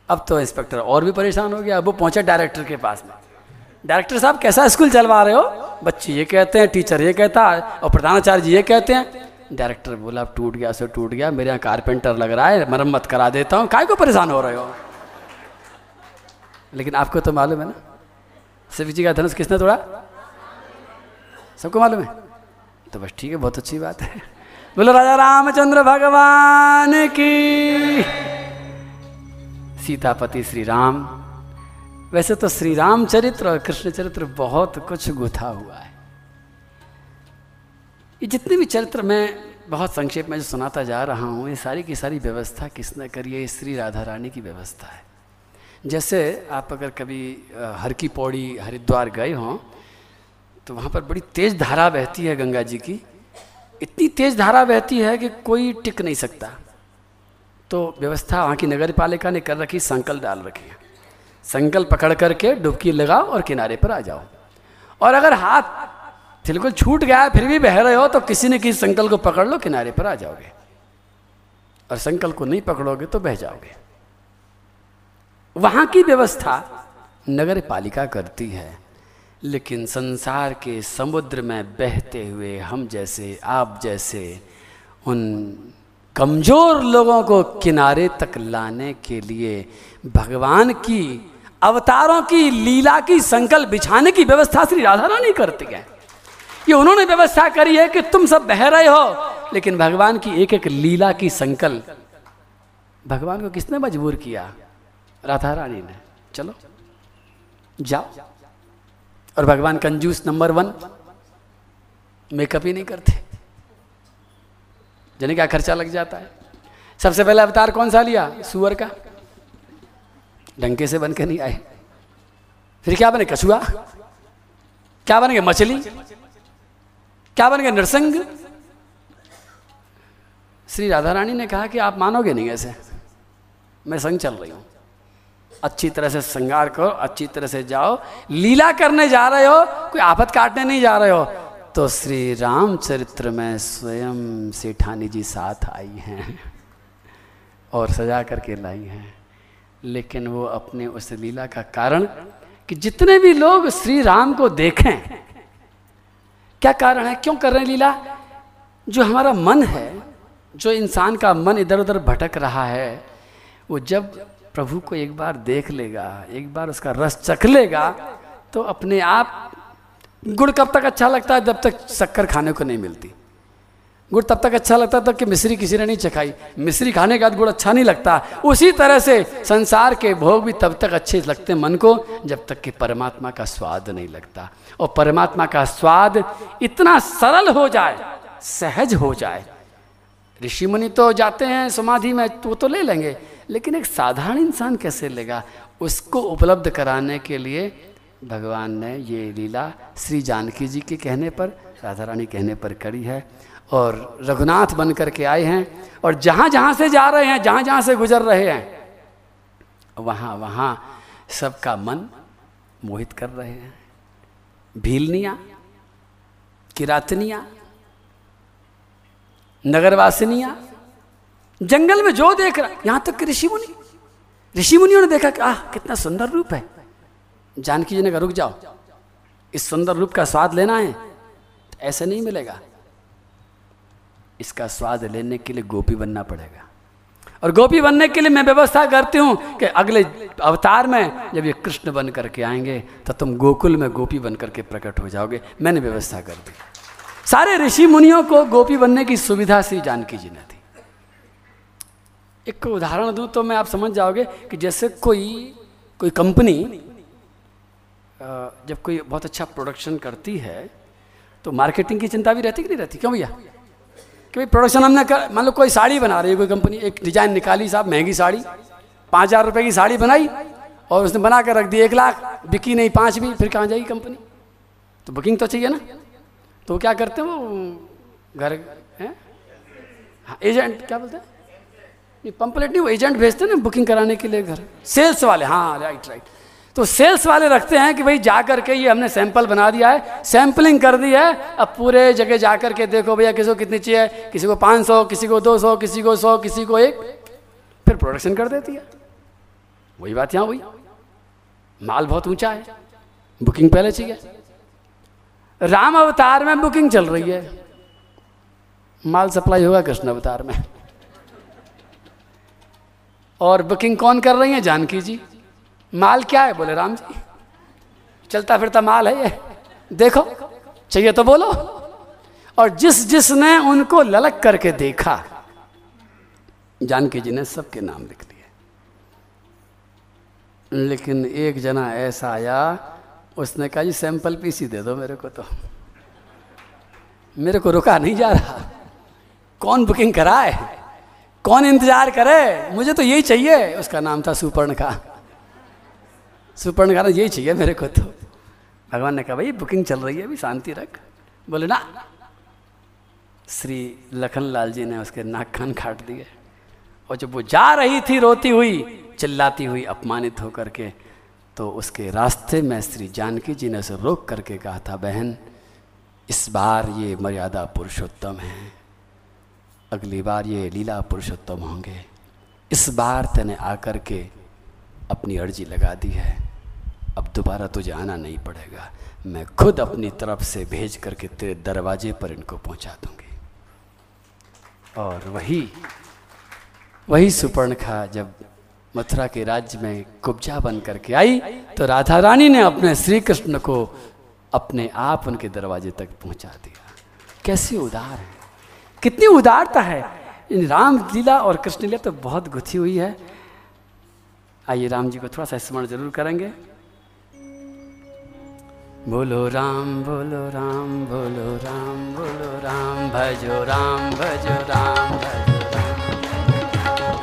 अब तो इंस्पेक्टर और भी परेशान हो गया। अब वो पहुँचे डायरेक्टर के पास में। डायरेक्टर साहब, कैसा स्कूल चलवा रहे हो? बच्चे ये कहते हैं, टीचर ये कहता है, और प्रधानाचार्य जी ये कहते हैं, डायरेक्टर बोला, अब टूट गया सो टूट गया, मेरे यहाँ कारपेंटर लग रहा है, मरम्मत करा देता हूँ, काय को परेशान हो रहे हो? लेकिन आपको तो मालूम है ना, शिव जी का धनुष किसने तोड़ा? सबको मालूम है? तो बस ठीक है, बहुत अच्छी बात है। बोलो, राजा रामचंद्र भगवान की, सीतापति श्री राम वैसे तो श्री राम चरित्र और कृष्ण चरित्र बहुत कुछ गुथा हुआ है। ये जितने भी चरित्र मैं बहुत संक्षेप में जो सुनाता जा रहा हूँ, ये सारी की सारी व्यवस्था किसने करी है? श्री राधा रानी की व्यवस्था है। जैसे आप अगर कभी हर की पौड़ी, हरिद्वार गए हों तो वहाँ पर बड़ी तेज़ धारा बहती है गंगा जी की। इतनी तेज़ धारा बहती है कि कोई टिक नहीं सकता। तो व्यवस्था वहाँ की नगर पालिका ने कर रखी संकल्प डाल रखी है। संकल्प पकड़ करके डुबकी लगाओ और किनारे पर आ जाओ। और अगर हाथ बिल्कुल छूट गया फिर भी बह रहे हो तो किसी न किसी संकल्प को पकड़ लो, किनारे पर आ जाओगे। और संकल्प को नहीं पकड़ोगे तो बह जाओगे। वहाँ की व्यवस्था नगर पालिका करती है, लेकिन संसार के समुद्र में बहते हुए, हम जैसे, आप जैसे, उन कमज़ोर लोगों को किनारे तक लाने के लिए भगवान की अवतारों की लीला की संकल्प बिछाने की व्यवस्था श्री राधा रानी करती है। ये उन्होंने व्यवस्था करी है कि तुम सब बह रहे हो, लेकिन भगवान की एक एक लीला की संकल्प, भगवान को किसने मजबूर किया? राधा रानी ने। चलो, जाओ। और भगवान कंजूस नंबर वन, मेकअप ही नहीं करते। जने क्या खर्चा लग जाता है? सबसे पहले अवतार कौन सा लिया? सुअर का? डंके से बन के नहीं आए। फिर क्या बने, कछुआ? क्या बनेंगे, मछली? क्या बन गए नरसंग श्री राधा रानी ने कहा कि आप मानोगे नहीं ऐसे। मैं संग चल रही हूँ। अच्छी तरह से श्रृंगार करो, अच्छी तरह से जाओ। लीला करने जा रहे हो, कोई आफत काटने नहीं जा रहे हो। तो श्री रामचरित्र में स्वयं सेठानी जी साथ आई हैं और सजा करके लाई हैं। लेकिन वो अपने उस लीला का कारण कि जितने भी लोग श्री राम को देखें, क्या कारण है? क्यों कर रहे हैं लीला? जो हमारा मन है, जो इंसान का मन इधर उधर भटक रहा है, वो जब प्रभु को एक बार देख लेगा, एक बार उसका रस चख लेगा तो अपने आप गुड़ कब तक अच्छा लगता है? जब तक शक्कर खाने को नहीं मिलती। गुड़ तब तक अच्छा लगता था कि मिश्री किसी ने नहीं चखाई। मिश्री खाने के बाद गुड़ अच्छा नहीं लगता। उसी तरह से संसार के भोग भी तब तक अच्छे लगते मन को, जब तक कि परमात्मा का स्वाद नहीं लगता। और परमात्मा का स्वाद इतना सरल हो जाए, सहज हो जाए। ऋषि मुनि तो जाते हैं समाधि में तो तो ले लेंगे। लेकिन एक साधारण इंसान कैसे लेगा? उसको उपलब्ध कराने के लिए भगवान ने ये लीला श्री जानकी जी के कहने पर, राधा रानी कहने पर करी है। और रघुनाथ बन करके आए हैं और जहाँ जहाँ से जा रहे हैं, जहाँ जहाँ से गुजर रहे हैं, वहाँ वहाँ सबका मन मोहित कर रहे हैं। भीलनिया, किरातनिया, नगरवासिनिया, जंगल में जो देख रहा, यहाँ तक कि ऋषि मुनि ऋषि मुनियों ने देखा कि, आह, कितना सुंदर रूप है। जानकी जी ने कहा, रुक जाओ, इस सुंदर रूप का स्वाद लेना है तो ऐसे नहीं मिलेगा। इसका स्वाद लेने के लिए गोपी बनना पड़ेगा। और गोपी बनने के लिए मैं व्यवस्था करती हूँ कि अगले अवतार में जब ये कृष्ण बन करके आएँगे तो तुम गोकुल में गोपी बन करके प्रकट हो जाओगे। मैंने व्यवस्था कर दी। सारे ऋषि मुनियों को गोपी बनने की सुविधा श्री जानकी जी ने दी। एक उदाहरण दूँ तो मैं आप समझ जाओगे कि जैसे कोई कोई कंपनी जब कोई बहुत अच्छा प्रोडक्शन करती है तो मार्केटिंग की चिंता भी रहती कि नहीं रहती? क्यों भैया? कि भाई प्रोडक्शन हमने कर, मान लो कोई साड़ी बना रही है, कोई कंपनी एक डिज़ाइन निकाली साहब, महँगी साड़ी, पाँच हज़ार रुपये की साड़ी बनाई और उसने बना कर रख दी एक लाख, बिकी नहीं पाँच भी, फिर कहाँ जाएगी कंपनी तो बुकिंग तो चाहिए ना। तो क्या करते हैं वो, घर, हैं? हाँ एजेंट क्या बोलते हैं? नहीं पंपलेट नहीं, वो एजेंट भेजते ना बुकिंग कराने के लिए घर। सेल्स वाले हाँ राइट राइट तो सेल्स वाले रखते हैं कि भाई जा कर के ये हमने सैंपल बना दिया है सैंपलिंग कर दी है, अब पूरे जगह जा कर के देखो भैया किसी को कितनी चाहिए, किसी को 500 किसी को 200 किसी को 100 किसी को एक, फिर प्रोडक्शन कर देती है। वही बात यहाँ हुई। माल बहुत ऊँचा है बुकिंग पहले चाहिए। राम अवतार में बुकिंग चल रही है। माल सप्लाई होगा कृष्ण अवतार में। और बुकिंग कौन कर रही है? जानकी जी। माल क्या है? बोले, राम जी, चलता फिरता माल है ये। देखो, चाहिए तो बोलो। और जिस जिसने उनको ललक करके देखा, जानकी जी ने सबके नाम लिख लिए लेकिन एक जना ऐसा आया, उसने कहा, जी, सैंपल पीस ही दे दो मेरे को तो। मेरे को रुका नहीं जा रहा। कौन बुकिंग कराए? कौन इंतज़ार करे? मुझे तो यही चाहिए। उसका नाम था सुपर्ण का। सुपर्ण का यही चाहिए मेरे को तो। भगवान ने कहा, भाई बुकिंग चल रही है अभी, शांति रख। बोले, ना। श्री लखन लाल जी ने उसके नाक कान काट दिए। और जब वो जा रही थी, रोती हुई, चिल्लाती हुई, अपमानित होकर के तो उसके रास्ते में श्री जानकी जी ने उसे रोक करके कहा था, बहन, इस बार ये मर्यादा पुरुषोत्तम है। अगली बार ये लीला पुरुषोत्तम होंगे। इस बार तेने आकर के अपनी अर्जी लगा दी है। अब दोबारा तुझे आना नहीं पड़ेगा। मैं खुद अपनी तरफ़ से भेज करके तेरे दरवाजे पर इनको पहुँचा दूँगी। और वही वही सुपर्णखा जब मथुरा के राज्य में कुब्जा बन करके आई तो राधा रानी ने अपने श्री कृष्ण को अपने आप उनके दरवाजे तक पहुँचा दिया। कैसी उदार है। कितनी उदारता है। इन राम लीला और कृष्ण लीला तो बहुत गुथी हुई है। आइए राम जी को थोड़ा सा स्मरण ज़रूर करेंगे। बोलो राम बोलो राम बोलो राम बोलो राम भजो राम भजो राम भजो राम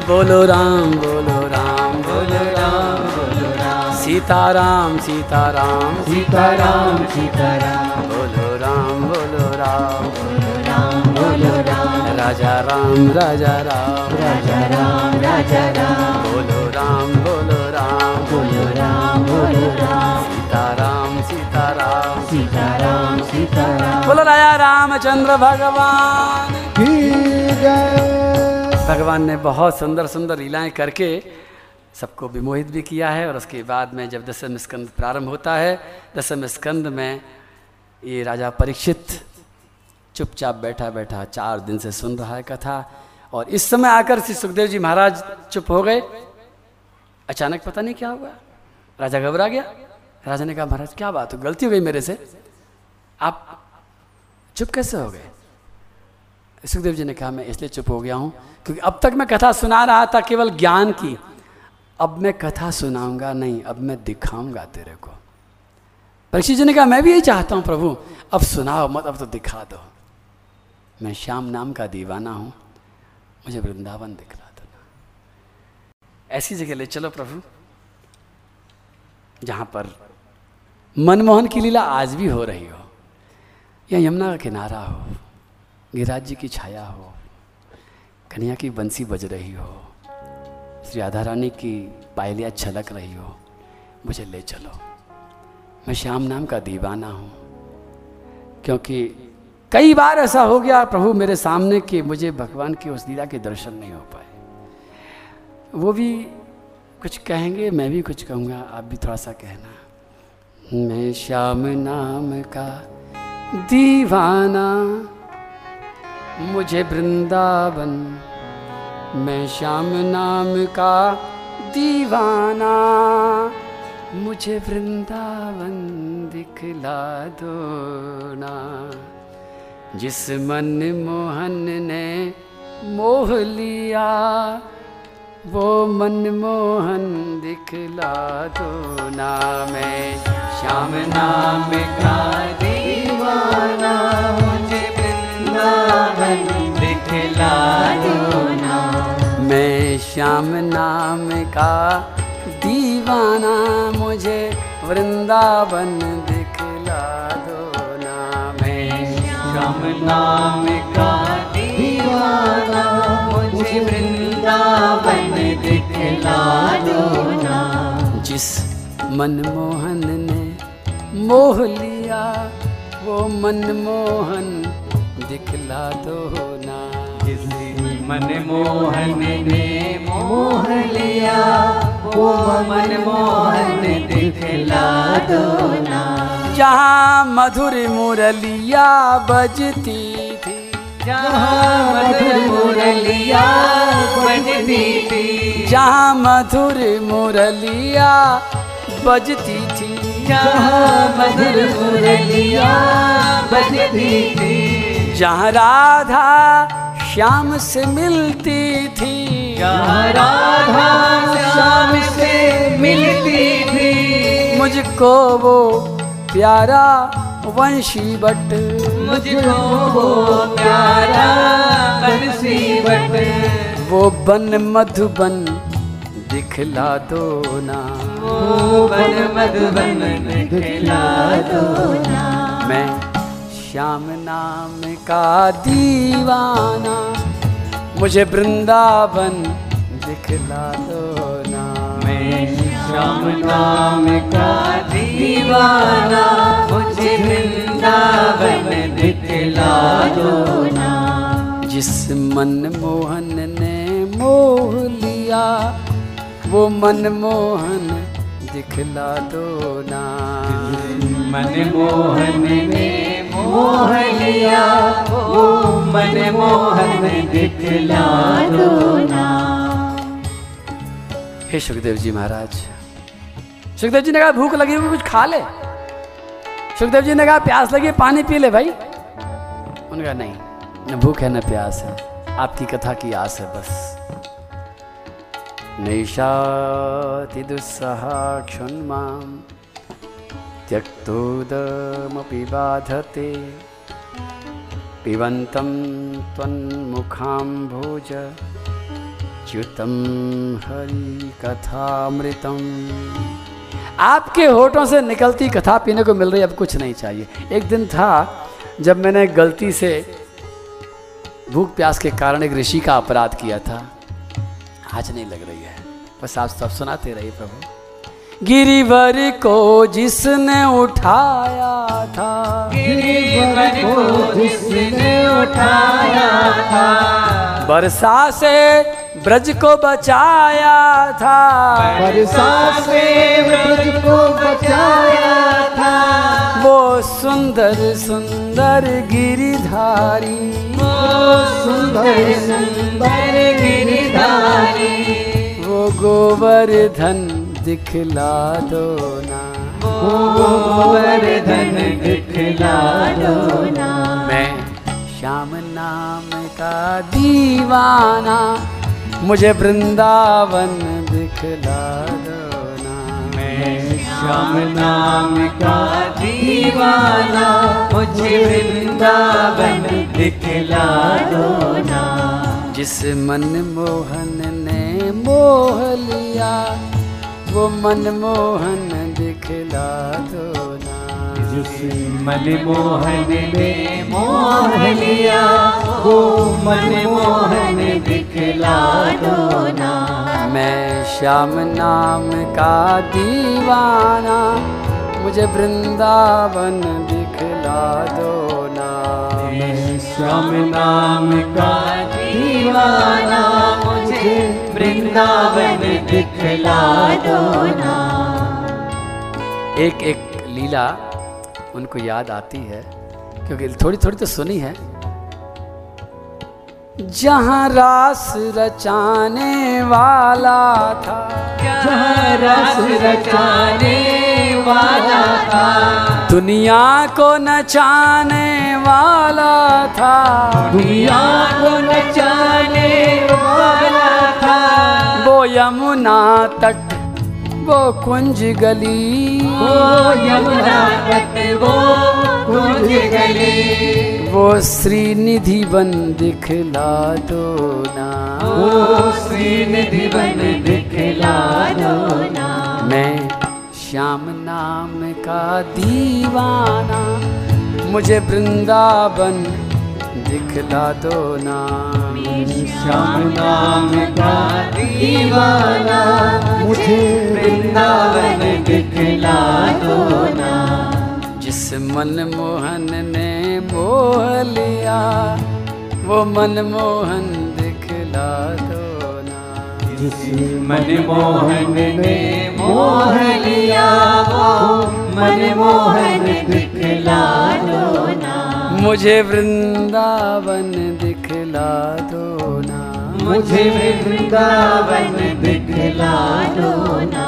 बोलो राम बोलो राम बोलो राम बोलो राम सीताराम सीताराम सीताराम सीताराम बोलो राम बोलो राम बोलो राम बोलो राम राजा राम राजा राम राजा राम राजा राम बोलो राम बोलो राम बोलो राम बोलो राम सीताराम सीताराम बोलो राजा रामचंद्र भगवान। की जय। भगवान ने बहुत सुंदर सुंदर लीलाएँ करके सबको विमोहित भी किया है और उसके बाद में जब दसम स्कंद प्रारंभ होता है दसम स्कंद में ये राजा परीक्षित चुपचाप बैठा बैठा चार दिन से सुन रहा है कथा और इस समय आकर श्री सुखदेव जी महाराज चुप हो गए। अचानक पता नहीं क्या हुआ? राजा घबरा गया। राजा ने कहा महाराज क्या बात हो गलती हो गई मेरे से? आप चुप कैसे हो गए? सुखदेव जी ने कहा, मैं इसलिए चुप हो गया हूँ क्योंकि अब तक मैं कथा सुना रहा था केवल ज्ञान की। अब मैं कथा सुनाऊँगा नहीं, अब मैं दिखाऊँगा तेरे को। परीक्षित जी ने कहा, मैं भी यही चाहता हूँ प्रभु, अब सुनाओ मत, अब तो दिखा दो। मैं श्याम नाम का दीवाना हूँ, मुझे वृंदावन दिखला दो ऐसी जगह ले चलो प्रभु, जहाँ पर मनमोहन की लीला आज भी हो रही हो। या यमुना का किनारा हो गिरिराज जी की छाया हो कन्या की बंसी बज रही हो, श्री राधा रानी की पायलियाँ छलक रही हो, मुझे ले चलो। मैं श्याम नाम का दीवाना हूँ, क्योंकि कई बार ऐसा हो गया, प्रभु मेरे सामने कि मुझे भगवान की उस लीला के दर्शन नहीं हो पाए। वो भी कुछ कहेंगे, मैं भी कुछ कहूँगा, आप भी थोड़ा सा कहना। मैं श्याम नाम का दीवाना, मुझे वृंदावन, मैं श्याम नाम का दीवाना, मुझे वृंदावन दिखला दो ना। जिस मन मोहन ने मोह लिया वो मनमोहन दिखला दो ना मैं श्याम नाम का दीवाना, मुझे वृंदावन दिखला दो ना। मैं श्याम नाम का दीवाना, मुझे वृंदावन दिखला दो ना। मैं श्याम नाम का दीवाना मुझे वृंदावन दिखला दो ना जिस मनमोहन ने मोह लिया वो मनमोहन दिखला दो ना मनमोहन ने मोह लिया वो मनमोहन दिखला दो ना जहाँ मधुर मुरलिया बजती जहाँ मधुर मुरलिया बजती थी। जहाँ मधुर मुरलिया बजती थी। जहाँ मधुर मुरलिया बजती थी। जहाँ राधा श्याम से मिलती थी। जहाँ राधा श्याम से मिलती थी। मुझको वो प्यारा वंशी बट मुझको वो प्यारा बंसी बट। वो बन मधुबन दिखला दो ना। वो बन मधुबन खिला दो ना। मैं श्याम नाम का दीवाना मुझे वृंदावन दिखला दो श्याम नाम का दीवाना मुझे वृंदावन दिखला दो ना। जिस मन मोहन ने मोह लिया वो मन मोहन दिखला दो ना। मन मोहन ने मोह लिया वो मन मोहन दिखला दो ना। हे सुखदेव जी महाराज सुखदेव जी ने कहा, भूख लगी हुई, कुछ खा ले। सुखदेव जी ने कहा, प्यास लगी पानी पी ले भाई। उन्होंने कहा, नहीं, न भूख है, न प्यास है। आपकी कथा की आस है, बस। नैषाति दुस्सहा क्षुन्मां त्यक्तोदमपि बाधते। पिबन्तं त्वन्मुखाम्भोज च्युतम हरि कथामृतम आपके होठों से निकलती कथा पीने को मिल रही अब कुछ नहीं चाहिए। एक दिन था जब मैंने गलती से भूख प्यास के कारण एक ऋषि का अपराध किया था। आज नहीं लग रही है। बस आप सब सुनाते रहिए प्रभु। गिरिवर को जिसने उठाया था। गिरिवर को जिसने उठाया था। बरसा से ब्रज को बचाया था। वर्षा से ब्रज को बचाया था। वो सुंदर सुंदर गिरिधारी। वो सुंदर सुंदर गिरिधारी। वो गोवर्धन दिखला दो ना। वो गोवर्धन दिखला दो ना। मैं श्याम नाम का दीवाना मुझे वृंदावन दिखला दो ना। मैं श्याम नाम का दीवाना मुझे वृंदावन दिखला दो ना। जिस मन मोहन ने मोह लिया वो मन मोहन दिखला दो ना। मन मोहन ने मोह लिया वो मन मोहन दिखला दो ना। मैं श्याम नाम का दीवाना मुझे वृंदावन दिखला दो ना। मैं श्याम नाम का दीवाना मुझे वृंदावन दिखला दो ना। एक एक लीला उनको याद आती है क्योंकि थोड़ी थोड़ी तो सुनी है। जहाँ रास रचाने वाला था जहाँ रस रचाने वाला था दुनिया को नचाने वाला था। दुनिया को नचाने वाला था। वो यमुना तट वो कुंज गली। वो यमुना तट वो कुंज गली। वो श्रीनिधि बन दिखला दो ना। वो श्रीनिधि बन दिखला दो ना। मैं श्याम नाम का दीवाना। मुझे वृंदावन दिखला दो ना श्याम नाम का दीवाना मुझे वृंदावन दिखला दो ना जिस मन मोहन ने मोह लिया वो मन मोहन दिखला दो ना जिस मनमोहन ने मोह लिया वो मनमोहन दिखला दो ना मुझे वृंदावन दिखला दो ना। मुझे वृंदावन दिखला दो ना।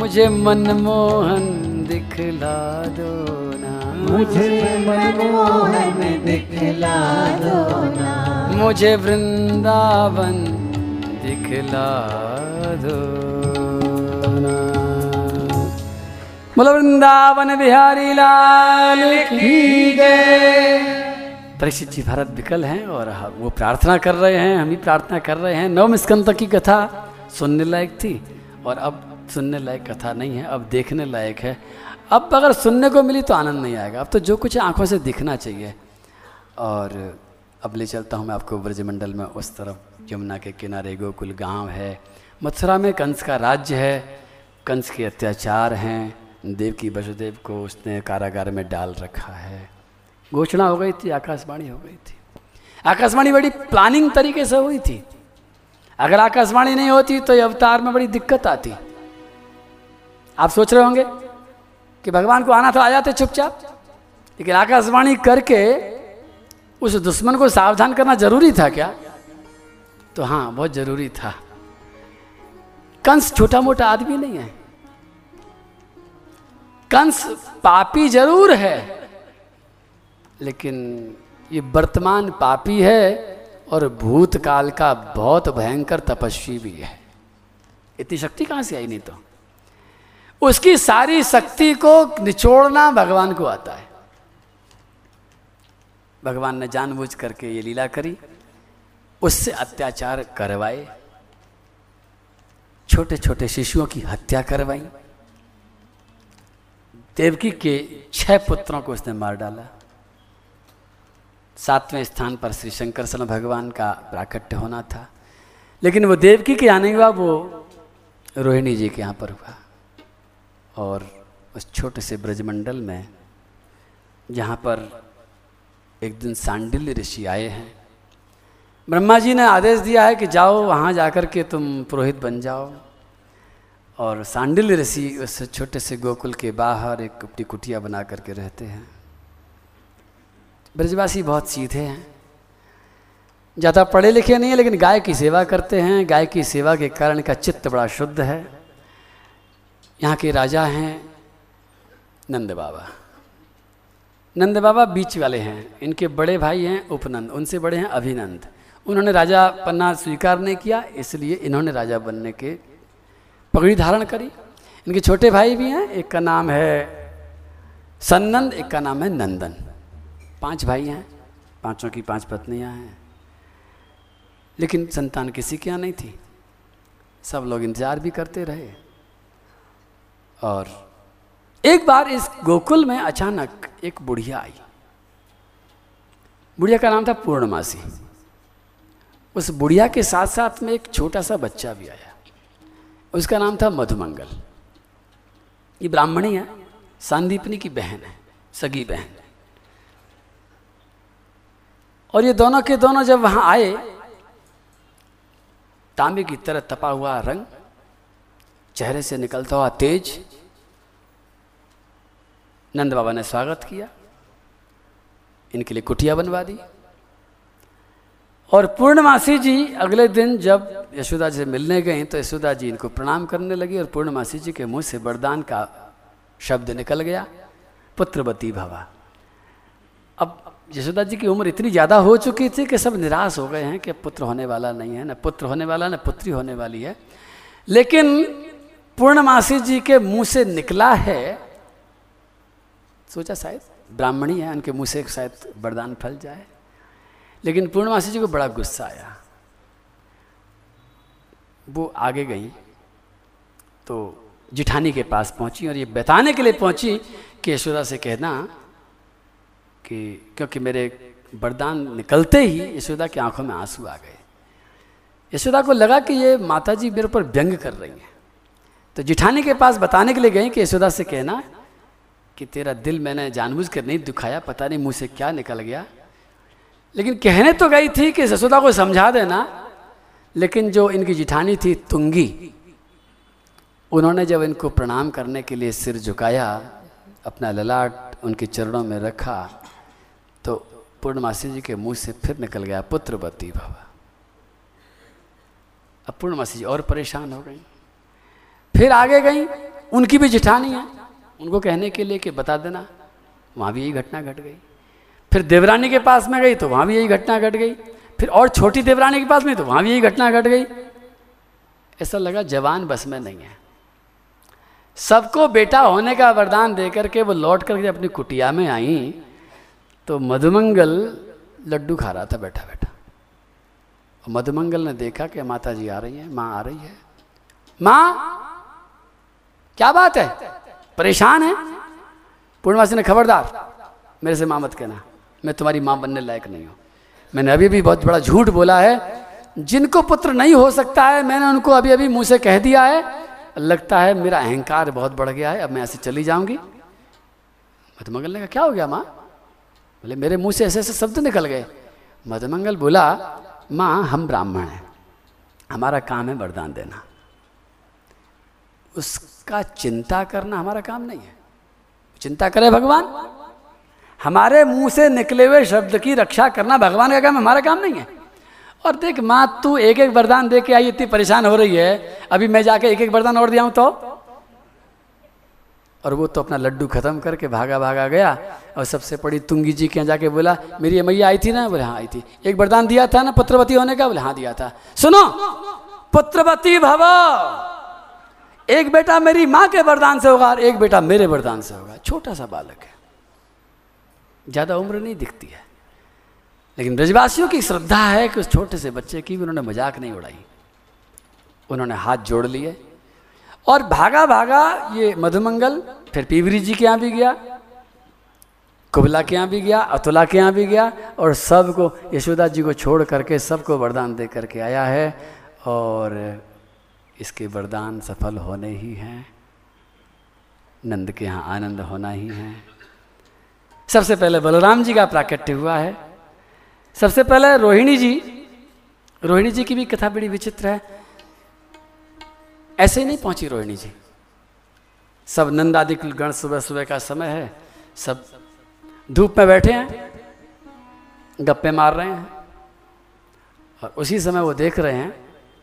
मुझे मनमोहन दिखला दो ना। मुझे मनमोहन दिखला दो ना। मुझे वृंदावन दिखला दो ना। बोलो वृंदावन बिहारी लाल की जय। परीक्षित जी, भारत विकल हैं और वो प्रार्थना कर रहे हैं, हम भी प्रार्थना कर रहे हैं। नवम स्कंद की कथा सुनने लायक थी और अब सुनने लायक कथा नहीं है, अब देखने लायक है। अब अगर सुनने को मिली तो आनंद नहीं आएगा। अब तो जो कुछ आँखों से दिखना चाहिए। और अब ले चलता हूँ मैं आपको ब्रजमंडल में, उस तरफ़ यमुना के किनारे गोकुल गाँव है। मथुरा में कंस का राज्य है, कंस के अत्याचार हैं। देव की वसुदेव को उसने कारागार में डाल रखा है। घोषणा हो गई थी, आकाशवाणी हो गई थी। आकाशवाणी बड़ी प्लानिंग तरीके से हुई थी। अगर आकाशवाणी नहीं होती तो अवतार में बड़ी दिक्कत आती। आप सोच रहे होंगे कि भगवान को आना तो आ जाते चुपचाप। लेकिन आकाशवाणी करके उस दुश्मन को सावधान करना ज़रूरी था क्या? तो हाँ बहुत ज़रूरी था। कंस छोटा मोटा आदमी नहीं है। कंस पापी ज़रूर है, लेकिन ये वर्तमान पापी है और भूतकाल का बहुत भयंकर तपस्वी भी है। इतनी शक्ति कहाँ से आई नहीं तो? उसकी सारी शक्ति को निचोड़ना भगवान को आता है। भगवान ने जानबूझ करके ये लीला करी, उससे अत्याचार करवाए छोटे छोटे शिशुओं की हत्या करवाई देवकी के छह पुत्रों को उसने मार डाला। सातवें स्थान पर श्री शंकर सन भगवान का प्राकट्य होना था। लेकिन वो देवकी के आने के बाद वो रोहिणी जी के यहाँ पर हुआ और उस छोटे से ब्रजमंडल में जहाँ पर एक दिन सांडिल्य ऋषि आए हैं। ब्रह्मा जी ने आदेश दिया है कि जाओ, वहाँ जाकर के तुम पुरोहित बन जाओ। और सांडिल ऋषि उस छोटे से गोकुल के बाहर एक अपनी कुटिया बना करके रहते हैं। ब्रजवासी बहुत सीधे हैं। ज़्यादा पढ़े लिखे नहीं है, लेकिन गाय की सेवा करते हैं। गाय की सेवा के कारण का चित्त बड़ा शुद्ध है। यहाँ के राजा हैं नंद बाबा। नंद बाबा बीच वाले हैं। इनके बड़े भाई हैं उपनंद। उनसे बड़े हैं अभिनंद। उन्होंने राजा पन्ना स्वीकार नहीं किया, इसलिए इन्होंने राजा बनने के पगड़ी धारण करी। इनके छोटे भाई भी हैं, एक का नाम है सन्नंद एक का नाम है नंदन। पाँच भाई हैं, पाँचों की पाँच पत्नियाँ हैं। लेकिन संतान किसी के यहाँ नहीं थी। सब लोग इंतज़ार भी करते रहे। और एक बार इस गोकुल में अचानक एक बुढ़िया आई। बुढ़िया का नाम था पूर्णमासी। उस बुढ़िया के साथ साथ में एक छोटा सा बच्चा भी आया। उसका नाम था मधुमंगल। ये ब्राह्मणी है, सांदीपनी की बहन है, सगी बहन और ये दोनों के दोनों जब वहाँ आए, तांबे की तरह तपा हुआ रंग, चेहरे से निकलता हुआ तेज, नंद बाबा ने स्वागत किया, इनके लिए कुटिया बनवा दी। और पूर्णमासी जी अगले दिन जब यशोदा जी से मिलने गई तो यशोदा जी इनको प्रणाम करने लगी और पूर्णमासी जी के मुँह से वरदान का शब्द निकल गया, पुत्रवती भवा। अब यशोदा जी की उम्र इतनी ज़्यादा हो चुकी थी कि सब निराश हो गए हैं कि पुत्र होने वाला नहीं है, न पुत्र होने वाला, न पुत्री होने वाली है। लेकिन पूर्णमासी जी के मुँह से निकला है, सोचा शायद ब्राह्मणी है, उनके मुँह से शायद वरदान फल जाए। लेकिन पूर्णमासी जी को बड़ा गुस्सा आया। वो आगे गई तो जिठानी के पास पहुँची और ये बताने के लिए पहुँची कि यशोदा से कहना कि क्योंकि मेरे वरदान निकलते ही यशोदा की आँखों में आँसू आ गए। यशोदा को लगा कि ये माता जी मेरे ऊपर व्यंग कर रही हैं। तो जिठानी के पास बताने के लिए गई कि यशोदा से कहना कि तेरा दिल मैंने जानबूझ कर नहीं दुखाया, पता नहीं मुँह से क्या निकल गया। लेकिन कहने तो गई थी कि ससुदा को समझा देना, लेकिन जो इनकी जिठानी थी तुंगी, उन्होंने जब इनको प्रणाम करने के लिए सिर झुकाया, अपना ललाट उनके चरणों में रखा तो पूर्णमासी जी के मुँह से फिर निकल गया, पुत्रवती भवा। अब पूर्णमासी जी और परेशान हो गई। फिर आगे गई, उनकी भी जिठानी है। उनको कहने के लिए कि बता देना, वहाँ भी यही घटना घट गई। फिर देवरानी के पास में गई तो वहाँ भी यही घटना घट गई। फिर और छोटी देवरानी के पास में तो वहाँ भी यही घटना घट गई। ऐसा लगा जवान बस में नहीं है। सबको बेटा होने का वरदान दे करके वो लौट करके अपनी कुटिया में आई। तो मधुमंगल लड्डू खा रहा था बैठा बैठा। और मधुमंगल ने देखा कि माता जी आ रही हैं, माँ आ रही है। माँ, क्या बात है? परेशान है? पूर्णवासी ने खबरदार, मेरे से माँ मत कहना। मैं तुम्हारी माँ बनने लायक नहीं हूँ। मैंने अभी भी बहुत बड़ा झूठ बोला है। जिनको पुत्र नहीं हो सकता है, मैंने उनको अभी अभी मुँह से कह दिया है। लगता है मेरा अहंकार बहुत बढ़ गया है, अब मैं ऐसे चली जाऊँगी। मधुमंगल ने कहा, क्या हो गया माँ? बोले, मेरे मुँह से ऐसे ऐसे शब्द निकल गए। मधुमंगल बोला, माँ, हम ब्राह्मण हैं। हमारा काम है वरदान देना। उसका चिंता करना हमारा काम नहीं है। चिंता करे भगवान। हमारे मुँह से निकले हुए शब्द की रक्षा करना भगवान का काम हमारा काम नहीं है। और देख, माँ, तू एक एक वरदान दे के आई, इतनी परेशान हो रही है। अभी मैं जाके एक एक वरदान और दिया हूँ तो? और वो तो अपना लड्डू खत्म करके भागा भागा गया और सबसे बड़ी तुंगी जी के यहाँ जाके बोला, मेरी मैया आई थी ना? बोले हाँ आई थी। एक वरदान दिया था ना पुत्रवती होने का? बोले हाँ दिया था। सुनो, पुत्रवती भव। एक बेटा मेरी माँ के वरदान से होगा और एक बेटा मेरे वरदान से होगा। छोटा सा बालक है। ज़्यादा उम्र नहीं दिखती है। लेकिन ब्रजवासियों की श्रद्धा है कि उस छोटे से बच्चे की भी उन्होंने मज़ाक नहीं उड़ाई। उन्होंने हाथ जोड़ लिए और भागा भागा ये मधुमंगल, फिर पीवरी जी के यहाँ भी गया, कुबला के यहाँ भी गया, अतुला के यहाँ भी गया और सबको, यशोदा जी को छोड़ करके सबको वरदान दे करके आया है और इसके वरदान सफल होने ही हैं। नंद के यहाँ आनंद होना ही है। सबसे पहले बलराम जी का प्राकट्य हुआ है। सबसे पहले रोहिणी जी रोहिणी जी की भी कथा बड़ी विचित्र है। ऐसे ही नहीं पहुँची रोहिणी जी। सब नंद आदि गण सुबह सुबह का समय है। सब धूप में बैठे हैं, गप्पे मार रहे हैं। और उसी समय वो देख रहे हैं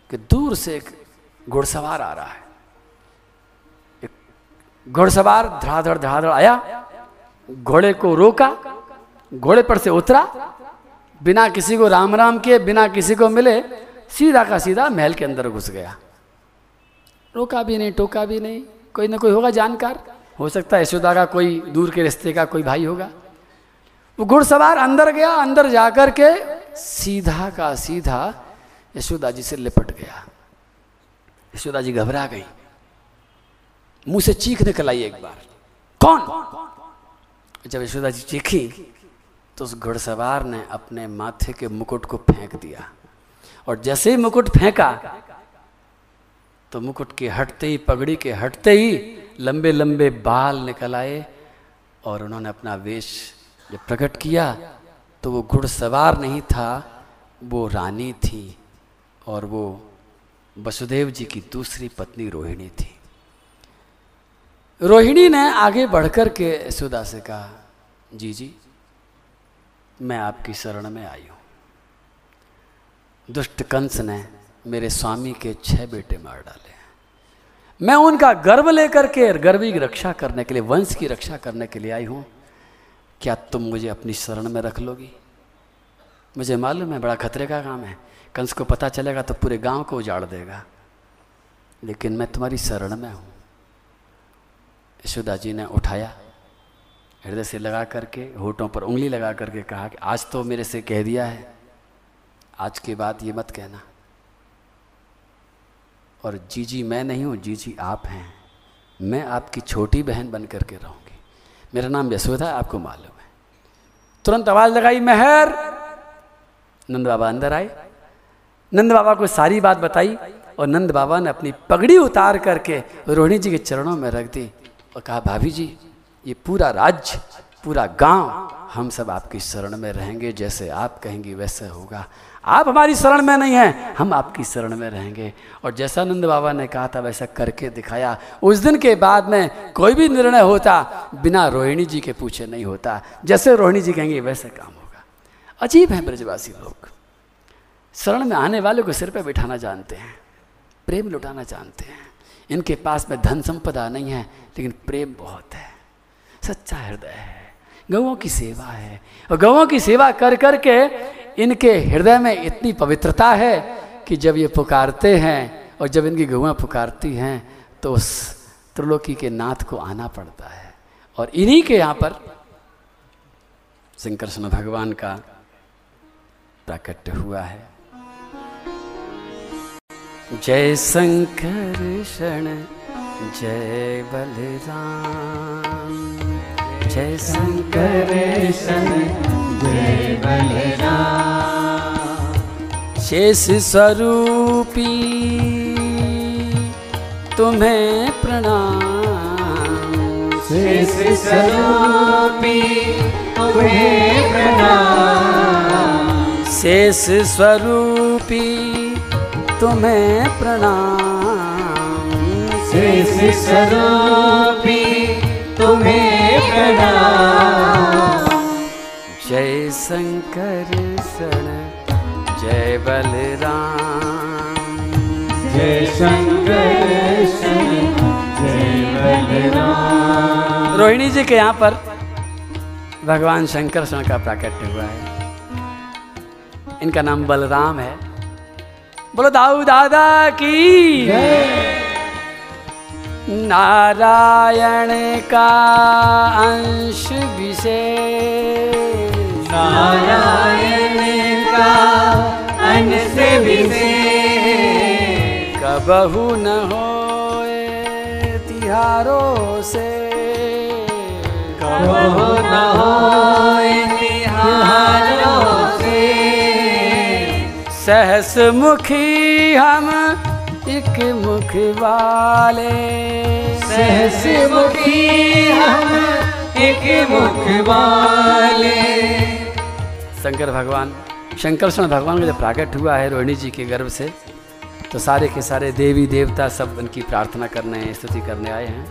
कि दूर से एक घुड़सवार आ रहा है। घुड़सवार, धड़ाधड़ धड़ाधड़ आया। घोड़े को रोका घोड़े पर से उतरा। बिना किसी को राम राम किए बिना किसी को मिले सीधा का सीधा महल के अंदर घुस गया। रोका भी नहीं टोका भी नहीं कोई ना कोई होगा जानकार। हो सकता है यशोदा का कोई दूर के रिश्ते का कोई भाई होगा। वो घुड़सवार अंदर गया अंदर जाकर के सीधा का सीधा यशोदा जी से लिपट गया। यशोदा जी घबरा गई। मुँह से चीख निकल आई एक बार। कौन, कौन जब यशोदा जी चीखी तो उस घुड़सवार ने अपने माथे के मुकुट को फेंक दिया। और जैसे ही मुकुट फेंका तो मुकुट के हटते ही, पगड़ी के हटते ही लंबे लंबे बाल निकल आए और उन्होंने अपना वेश जब प्रकट किया तो वो घुड़सवार नहीं था, वो रानी थी और वो वसुदेव जी की दूसरी पत्नी रोहिणी थी। रोहिणी ने आगे बढ़कर के यशोदा से कहा, जी जी, मैं आपकी शरण में आई हूँ। दुष्ट कंस ने मेरे स्वामी के छह बेटे मार डाले मैं उनका गर्व लेकर के गर्वी की रक्षा करने के लिए, वंश की रक्षा करने के लिए आई हूँ। क्या तुम मुझे अपनी शरण में रख लोगी? मुझे मालूम है बड़ा खतरे का काम है। कंस को पता चलेगा तो पूरे गाँव को उजाड़ देगा। लेकिन मैं तुम्हारी शरण में हूँ। यशोदा जी ने उठाया, हृदय से लगा करके, होठों पर उंगली लगा करके कहा कि आज तो मेरे से कह दिया है, आज के बाद ये मत कहना। और जी जी मैं नहीं हूँ जी जी आप हैं। मैं आपकी छोटी बहन बन करके रहूँगी। मेरा नाम यशोदा आपको मालूम है। तुरंत आवाज़ लगाई, मेहर! नंद बाबा अंदर आए। नंद बाबा को सारी बात बताई और नंद बाबा ने अपनी पगड़ी उतार करके रोहिणी जी के चरणों में रख दी। और कहा, भाभी जी, ये पूरा राज्य, पूरा गाँव हम सब आपकी शरण में रहेंगे। जैसे आप कहेंगी वैसे होगा। आप हमारी शरण में नहीं हैं, हम आपकी शरण में रहेंगे। और जैसा नंद बाबा ने कहा था वैसा करके दिखाया। उस दिन के बाद में कोई भी निर्णय होता, बिना रोहिणी जी के पूछे नहीं होता। जैसे रोहिणी जी कहेंगे, वैसे काम होगा। अजीब है ब्रजवासी लोग। शरण में आने वाले को सिर पर बिठाना जानते हैं, प्रेम लुटाना जानते हैं। इनके पास में धन संपदा नहीं है, लेकिन प्रेम बहुत है, सच्चा हृदय है गौों की सेवा है। और गौों की सेवा कर कर के इनके हृदय में इतनी पवित्रता है कि जब ये पुकारते हैं और जब इनकी गौएँ पुकारती हैं तो उस त्रिलोकी के नाथ को आना पड़ता है। और इन्हीं के यहाँ पर श्री कृष्ण भगवान का प्राकट्य हुआ है। जय शंकर शरण जय बलराम। जय शंकर शरण जय बलराम। शेष स्वरूपी तुम्हें प्रणाम। शेष स्वरूपी तुम्हें प्रणाम। शेष स्वरूपी तुम्हें प्रणाम। स्वरूपी तुम्हें प्रणाम। जय शंकर शरण जय बलराम। जय शंकर जय बलराम। रोहिणी जी के यहाँ पर भगवान शंकर शरण का प्राकट्य हुआ है। इनका नाम बलराम है। बोलो दाऊ दादा की। नारायण का अंश विशेष। नारायण का अंश विशेष। कबहू न हो तिहारों से। कबहु न होए सहस मुखी हम एक मुख वाले। सहस मुखी हम एक मुख वाले। शंकर भगवान शंकरषण भगवान का जब प्राकट हुआ है रोहिणी जी के गर्भ से तो सारे के सारे देवी देवता सब उनकी प्रार्थना करने स्तुति करने आए हैं।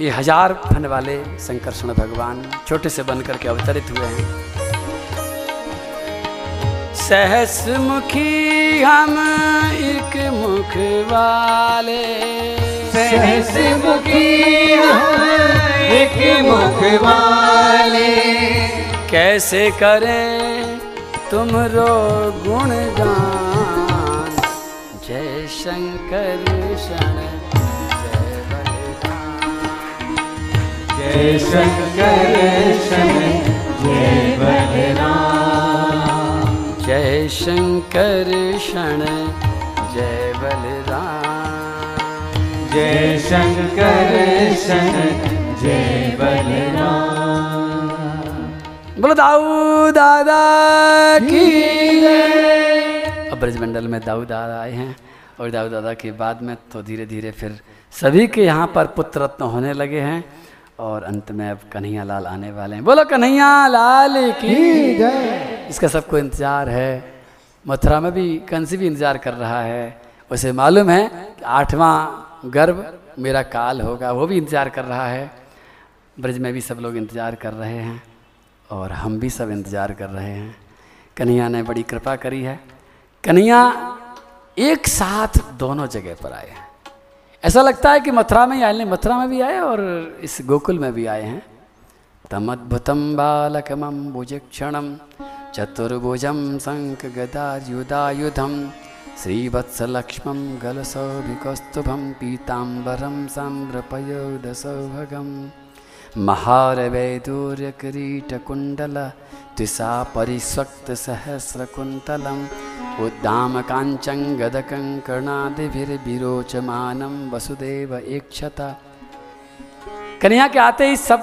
ये हज़ार फन वाले शंकरषण भगवान छोटे से बनकर के अवतरित हुए हैं। सहस मुखी हम एक मुख वाले। सहस मुखी हम एक मुख वाले। कैसे करें तुमरो गुणगान जय शंकर शरण जय शंकर शरण जय बलराम। शंकर शरण जय बलराम। जय शंकर शरण जय बलराम। बोलो दाऊ दादा की अब ब्रजमंडल में दाऊ दादा आए हैं और दाऊ दादा के बाद में तो धीरे धीरे फिर सभी के यहाँ पर पुत्र रत्न होने लगे हैं और अंत में अब कन्हैया लाल आने वाले हैं। बोलो कन्हैया लाल की जय। इसका सबको इंतज़ार है। मथुरा में भी कंसी भी इंतज़ार कर रहा है। उसे मालूम है कि आठवां गर्भ मेरा काल होगा, वो भी इंतज़ार कर रहा है। ब्रज में भी सब लोग इंतज़ार कर रहे हैं और हम भी सब इंतज़ार कर रहे हैं। कन्हैया ने बड़ी कृपा करी है। कन्हैया एक साथ दोनों जगह पर आए हैं। ऐसा लगता है कि मथुरा में ही आए मथुरा में भी आए और इस गोकुल में भी आए हैं। तमद्भुतं बालकमम्बुजक्षणं चतुर्भुजं शङ्खगदायुधायुधं श्रीवत्सलक्ष्मं गलसौभिकौस्तुभं पीताम्बरं साम्रपयोदसौभगं महारवैदूर्यकिरीटकुण्डल त्रिषा परिस्वक्तसहस्रकुन्तलम् उद्दामकाञ्चं गदकङ्कणादिभिर्विरोचमानं वसुदेव एकक्षता कन्या के आते ही सब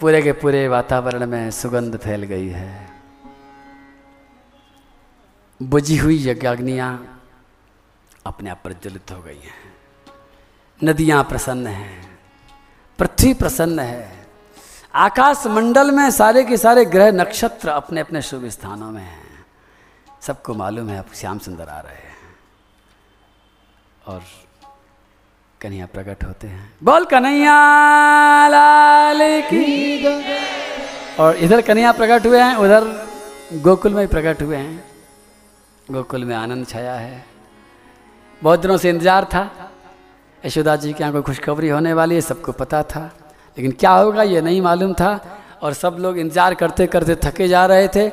पूरे के पूरे वातावरण में सुगंध फैल गई है। बुझी हुई यज्ञाग्नियाँ अपने आप प्रज्वलित हो गई हैं। नदियाँ प्रसन्न हैं, पृथ्वी प्रसन्न है। आकाश मंडल में सारे के सारे ग्रह नक्षत्र अपने अपने शुभ स्थानों में हैं। सबको मालूम है अब श्याम सुंदर आ रहे हैं। और कन्हैया प्रकट होते हैं। बोल कन्हैया, लाल की और इधर कन्हैया प्रकट हुए हैं, उधर गोकुल में प्रकट हुए हैं। गोकुल में आनंद छाया है। बहुत दिनों से इंतज़ार था। यशोदा जी के यहाँ कोई खुशखबरी होने वाली है, सबको पता था। लेकिन क्या होगा, ये नहीं मालूम था। और सब लोग इंतज़ार करते करते थके जा रहे थे।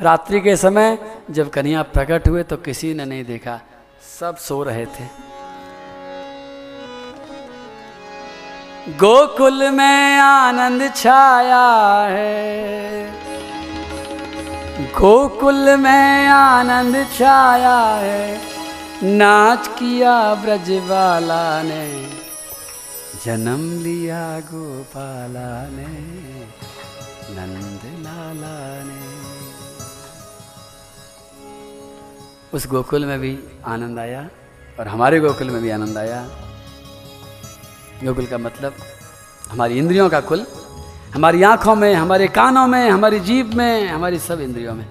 रात्रि के समय जब कन्हैया प्रकट हुए तो किसी ने नहीं देखा। सब सो रहे थे। गोकुल में आनंद छाया है। गोकुल में आनंद छाया है। नाच किया ब्रजवाला ने, जन्म लिया गोपाला ने नंद लाला ने। उस गोकुल में भी आनंद आया और हमारे गोकुल में भी आनंद आया। गोकुल का मतलब हमारी इंद्रियों का कुल हमारी आँखों में हमारे कानों में हमारी जीभ में हमारी सब इंद्रियों में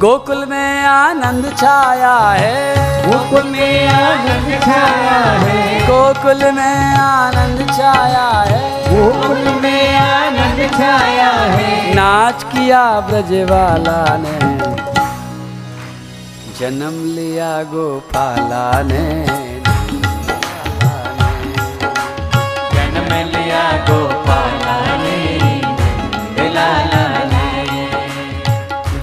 गोकुल में आनंद छाया है गोकुल में आनंद छाया है गोकुल में आनंद छाया है गोकुल में आनंद छाया है नाच किया ब्रजवाला ने जन्म लिया गोपाला ने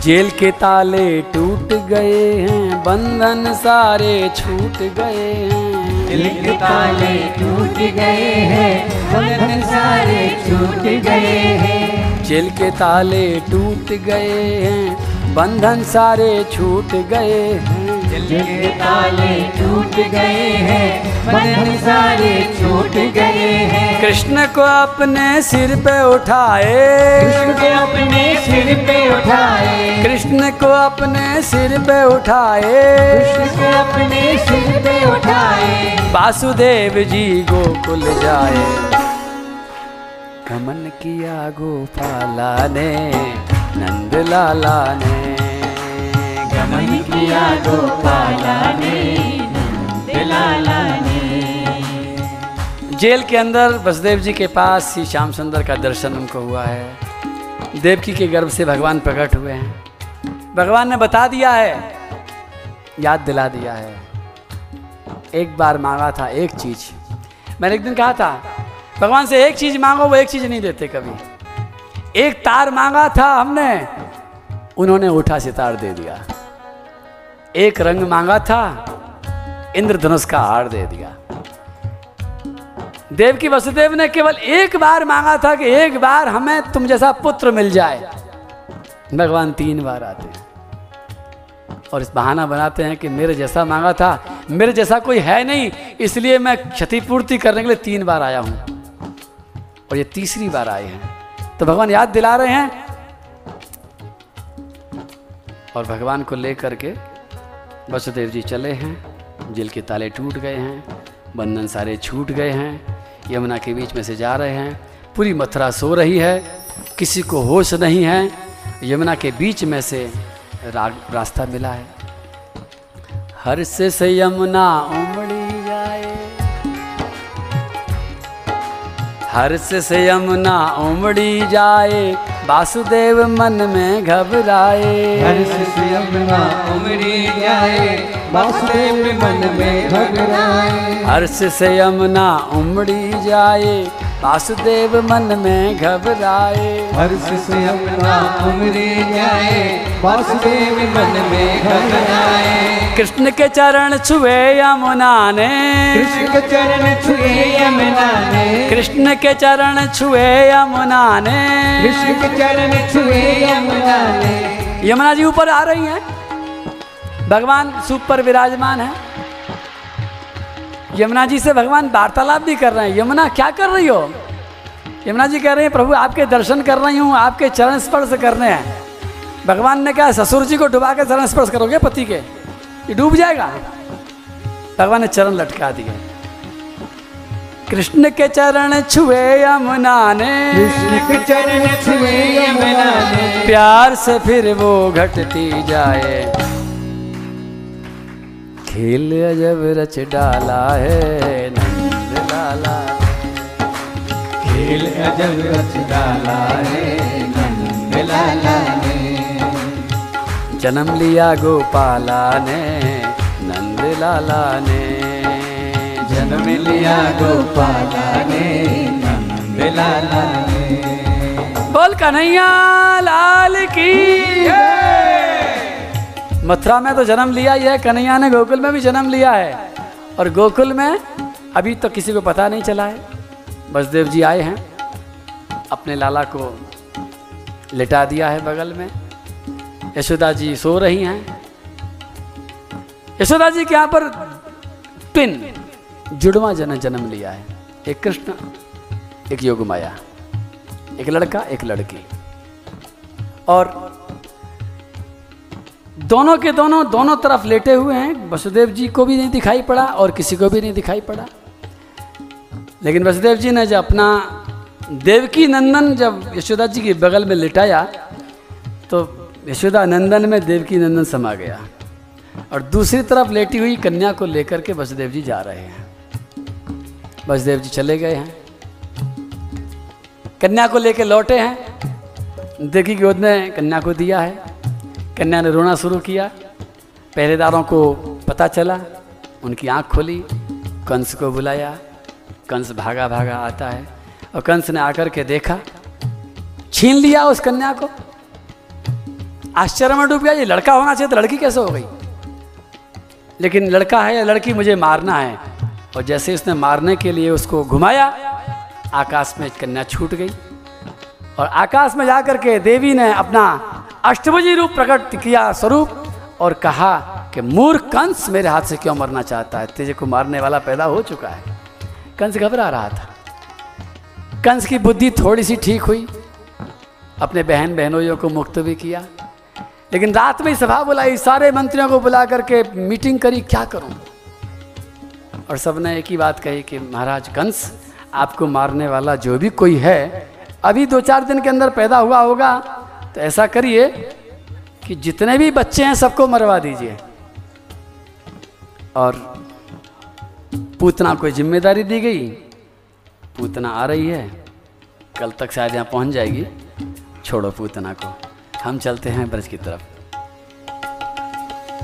जेल के ताले टूट गए हैं बंधन सारे छूट गए हैं। जेल के ताले टूट गए हैं बंधन सारे छूट गए हैं। जेल के ताले टूट गए हैं बंधन सारे छूट गए हैं। दिल के ताले टूट गए हैं बंधन सारे छूट गए हैं। कृष्ण को अपने सिर पे उठाए। कृष्ण को अपने सिर पे उठाए। कृष्ण को अपने सिर पे उठाए। कृष्ण को अपने सिर पे उठाए। वासुदेव जी गोकुल जाए। गमन किया गोपाला ने नंद लाला ने गमन किया गोपाला ने जेल के अंदर वसुदेव जी के पास श्री श्याम सुंदर का दर्शन उनको हुआ है। देवकी के गर्भ से भगवान प्रकट हुए हैं। भगवान ने बता दिया है, याद दिला दिया है। एक बार मांगा था एक चीज़। मैंने एक दिन कहा था, भगवान से एक चीज़ मांगो, वो एक चीज़ नहीं देते कभी। एक तार मांगा था हमने, उन्होंने उठा सितार दे दिया। एक रंग मांगा था, इंद्रधनुष का हार दे दिया। देव की वसुदेव ने केवल एक बार मांगा था कि एक बार हमें तुम जैसा पुत्र मिल जाए। भगवान तीन बार आते हैं। और इस बहाना बनाते हैं कि मेरे जैसा मांगा था, मेरे जैसा कोई है नहीं, इसलिए मैं क्षतिपूर्ति करने के लिए तीन बार आया हूँ। और ये तीसरी बार आए हैं। तो भगवान याद दिला रहे हैं। और भगवान को लेकर के वसुदेव जी चले हैं, जेल के ताले टूट गए हैं, बंधन सारे छूट गए हैं, यमुना के बीच में से जा रहे हैं, पूरी मथुरा सो रही है, किसी को होश नहीं है, यमुना के बीच में से रास्ता मिला है। हर्ष से यमुना उमड़ी जाए। हर्ष से यमुना उमड़ी जाए वासुदेव मन में घबराए। हर्ष से यमुना उमड़ी जाए वासुदेव मन में घबराए। हर्ष से यमुना उमड़ी जाए। वासुदेव मन में घबराए। हर्ष से यमुना उमड़ी जाए वासुदेव मन में घबराए। कृष्ण के चरण छुए यमुना ने कृष्ण के चरण छुए यमुना ने कृष्ण के चरण छुए यमुना ने कृष्ण के चरण छुए यमुना ने यमुना जी ऊपर आ रही हैं। भगवान सूप पर विराजमान है। यमुना जी से भगवान वार्तालाप भी कर रहे हैं। यमुना क्या कर रही हो? यमुना जी कह रहे हैं प्रभु आपके दर्शन कर रही हूँ आपके चरण स्पर्श करने हैं। भगवान ने कहा ससुर जी को डुबा के चरण स्पर्श करोगे पति के? ये डूब जाएगा? भगवान ने चरण लटका दिए। कृष्ण के चरण छुए यमुना ने। कृष्ण के चरण छुए यमुना ने। प्यार से फिर वो घटती जाए। खेल अजब रच डाला है नंद लाला। खेल अजब रच डाला है नंद लाला ने। जन्म लिया गोपाला ने नंद लाला ने। जन्म लिया गोपाला ने नंद लाला ने। बोल कन्हैया लाल की मथुरा में तो जन्म लिया ही है, कन्हैया ने गोकुल में भी जन्म लिया है। और गोकुल में अभी तो किसी को पता नहीं चला है। बसदेव जी आए हैं, अपने लाला को लिटा दिया है बगल में। यशोदा जी सो रही हैं। यशोदा जी के यहाँ पर पिन, जुड़वा जन जन्म लिया है। एक कृष्ण, एक योग माया एक लड़का, एक लड़की। और दोनों के दोनों दोनों तरफ़ लेटे हुए हैं। वसुदेव जी को भी नहीं दिखाई पड़ा और किसी को भी नहीं दिखाई पड़ा। लेकिन वसुदेव जी ने जब अपना देवकी नंदन जब यशोदा जी के बगल में लिटाया तो यशोदा नंदन में देवकी नंदन समा गया। और दूसरी तरफ़ लेटी हुई कन्या को लेकर के वसुदेव जी जा रहे हैं। वसुदेव जी चले गए हैं। कन्या को लेकर लौटे हैं। देखी गोद ने कन्या को दिया है। कन्या ने रोना शुरू किया। पहरेदारों को पता चला, उनकी आँख खोली, कंस को बुलाया। कंस भागा भागा आता है और कंस ने आकर के देखा, छीन लिया उस कन्या को। आश्चर्य में डूब गया, ये लड़का होना चाहिए तो लड़की कैसे हो गई? लेकिन लड़का है या लड़की, मुझे मारना है। और जैसे उसने मारने के लिए उसको घुमाया, आकाश में कन्या छूट गई। और आकाश में जाकर के देवी ने अपना अष्टभुजी रूप प्रकट किया स्वरूप और कहा कि मूर्ख कंस मेरे हाथ से क्यों मरना चाहता है? तेजे को मारने वाला पैदा हो चुका है। कंस घबरा रहा था। कंस की बुद्धि थोड़ी सी ठीक हुई। अपने बहन बहनोइयों को मुक्त भी किया। लेकिन रात में सभा बुलाई। सारे मंत्रियों को बुला करके मीटिंग करी। क्या करूँ? और सबने एक ही बात कही कि, महाराज कंस, आपको मारने वाला जो भी कोई है, अभी दो चार दिन के अंदर पैदा हुआ होगा। तो ऐसा करिए कि जितने भी बच्चे हैं सबको मरवा दीजिए। और पूतना को ज़िम्मेदारी दी गई। पूतना आ रही है। कल तक शायद यहाँ पहुँच जाएगी। छोड़ो पूतना को। हम चलते हैं ब्रज की तरफ़।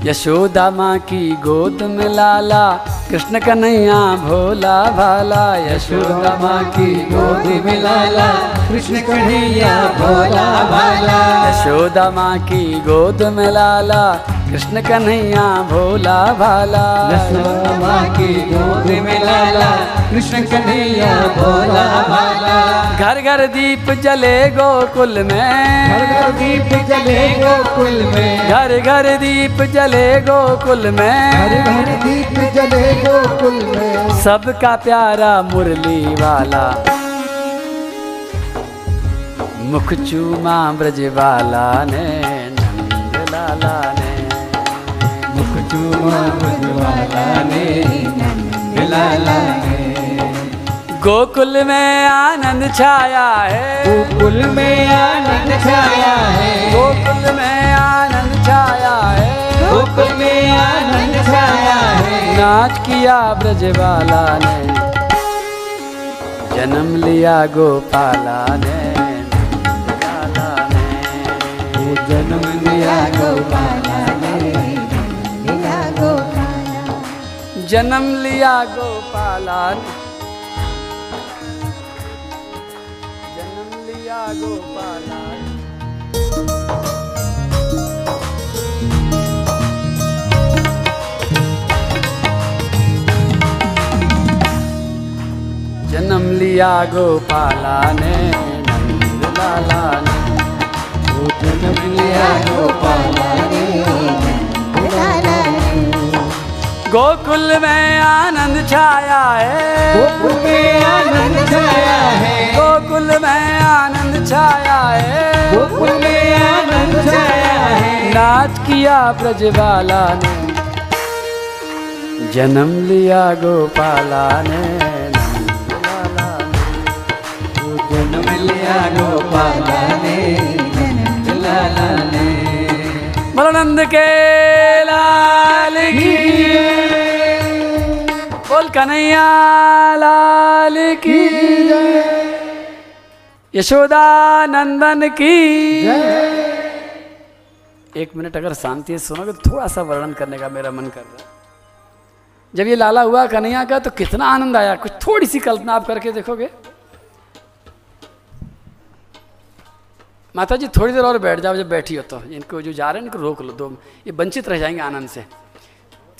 यशोदा माँ की गोद में लाला, कृष्ण कन्हैया भोला भाला। यशोदा माँ की गोद में लाला, कृष्ण कन्हैया भोला भाला। यशोदा माँ की गोद में लाला कृष्ण कन्हैया भोला भाला। माँ की गोद में लाला। कृष्ण कन्हैया भोला भाला। घर घर दीप जले गोकुल में। घर घर दीप जले गोकुल में। घर घर दीप जले गोकुल घर में। घर दीप जले गोकुल में। सबका प्यारा मुरली वाला। मुख चूमा ब्रज वाला ने नंद लाला ने। गोकुल में आनंद छाया है। गोकुल में आनंद छाया है। गोकुल में आनंद छाया है। गोकुल में आनंद छाया है। नाच किया ब्रज वाला ने। जन्म लिया गोपाला ने। जन्म लिया गोपाला जन्म लिया गोपाला ने जन्म लिया गोपाला जन्म लिया गोपाला ने नंद लाला ने। जन्म लिया गोपाला ने। गोकुल में आनंद छाया है। गोकुल में आनंद छाया है। गोकुल में आनंद छाया है। गोकुल में आनंद छाया है। नाच किया ब्रजबाला ने जन्म लिया गोपाला ने। जन्म लिया गोपाला ने लाला ने। मरणंद के लाल की। बोल कन्हैया, लाल की। यशोदा नंदन की। एक मिनट अगर शांति सुनोगे तो थोड़ा सा वर्णन करने का मेरा मन कर रहा है। जब ये लाला हुआ कन्हैया का तो कितना आनंद आया। कुछ थोड़ी सी कल्पना आप करके देखोगे। माता जी थोड़ी देर और बैठ जाओ, जब बैठी हो तो। इनको जो जा रहे हैं, इनको रोक लो, दो ये वंचित रह जाएँगे आनंद से।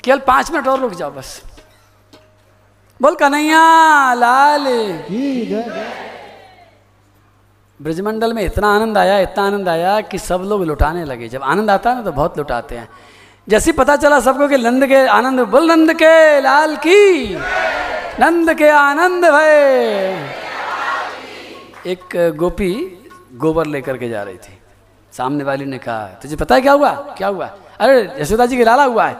केवल पाँच मिनट और रुक जाओ, बस। बोल कन्हैया, लाल। ब्रजमंडल में इतना आनंद आया, इतना आनंद आया कि सब लोग लुटाने लगे। जब आनंद आता है ना तो बहुत लुटाते हैं। जैसे पता चला सबको कि नंद के आनंद, बोल नंद के, लाल की। नंद के आनंद भय। एक गोपी गोबर लेकर के जा रही थी। सामने वाली ने कहा, तुझे पता है क्या हुआ? क्या हुआ? अरे, यशोदा जी के लाला हुआ है।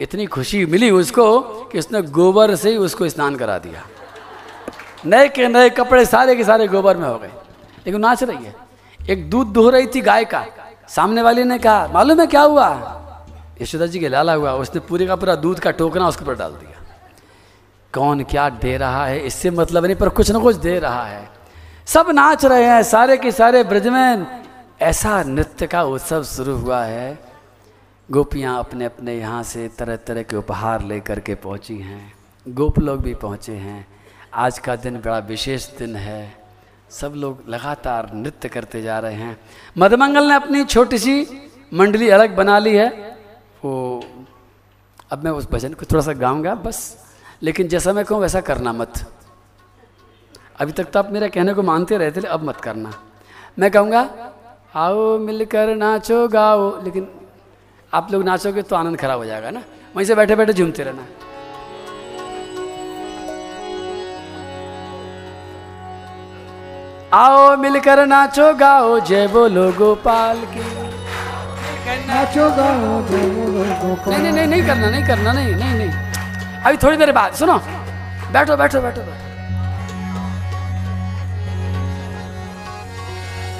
इतनी खुशी मिली उसको कि उसने गोबर से ही उसको स्नान करा दिया। नए के नए कपड़े सारे के सारे गोबर में हो गए। लेकिन नाच रही है। एक दूध दुह रही थी गाय का। सामने वाली ने कहा, मालूम है क्या हुआ? यशोदा जी के लाला हुआ। उसने पूरे का पूरा दूध का टोकना उसके ऊपर डाल दिया। कौन क्या दे रहा है? इससे मतलब नहीं, पर कुछ ना कुछ दे रहा है। सब नाच रहे हैं, सारे के सारे ब्रजमैन। ऐसा नृत्य का उत्सव शुरू हुआ है। गोपियाँ अपने अपने यहाँ से तरह तरह के उपहार लेकर के पहुँची हैं। गोप लोग भी पहुँचे हैं। आज का दिन बड़ा विशेष दिन है। सब लोग लगातार नृत्य करते जा रहे हैं। मधमंगल ने अपनी छोटी सी मंडली अलग बना ली है। वो, अब मैं उस भजन को थोड़ा सा गाऊँगा, बस। लेकिन जैसा मैं कहूँ वैसा करना मत। अभी तक तो आप मेरा कहने को मानते रहते थे अब मत करना। मैं कहूँगा आओ मिलकर नाचो गाओ लेकिन आप लोग नाचोगे तो आनंद खराब हो जाएगा ना? वहीं से बैठे बैठे झूमते रहना। आओ मिलकर नाचो गाओ जय बोलो गोपाल की। नाचो गाओ जय बोलो गोपाल नहीं नहीं नहीं नहीं करना नहीं करना नहीं नहीं नहीं। अभी थोड़ी देर बाद सुनो। बैठो बैठो बैठो बैठो।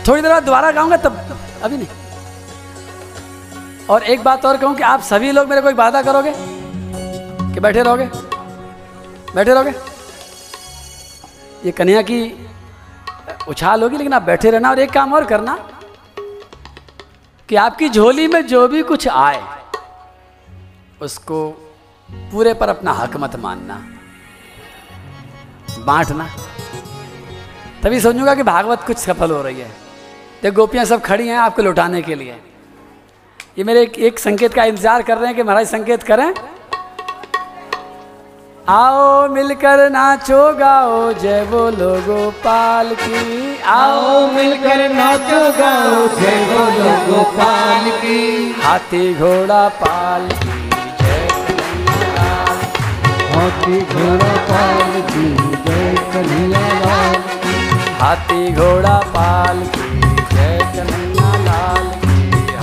थोड़ी देर बाद दोबारा गाऊँगा तब, अभी नहीं। और एक बात और कहूँ कि आप सभी लोग मेरे को एक वादा करोगे? कि बैठे रहोगे? बैठे रहोगे? ये कन्या की उछाल होगी, लेकिन आप बैठे रहना और एक काम और करना कि आपकी झोली में जो भी कुछ आए, उसको पूरे पर अपना हक मत मानना। बांटना। तभी समझूँगा कि भागवत कुछ सफल हो रही है। देख गोपियाँ सब खड़ी हैं आपको लुटाने के लिए। ये मेरे एक, एक संकेत का इंतज़ार कर रहे हैं कि महाराज संकेत करें। आओ मिलकर नाचो गाओ जय बोलो गोपाल की। आओ मिलकर नाचो गाओ जय बोलो गोपाल की। हाथी घोड़ा पाल की हाथी घोड़ा पाल की जय कन्हैया हाथी घोड़ा पाल की जय कन्हैया लाल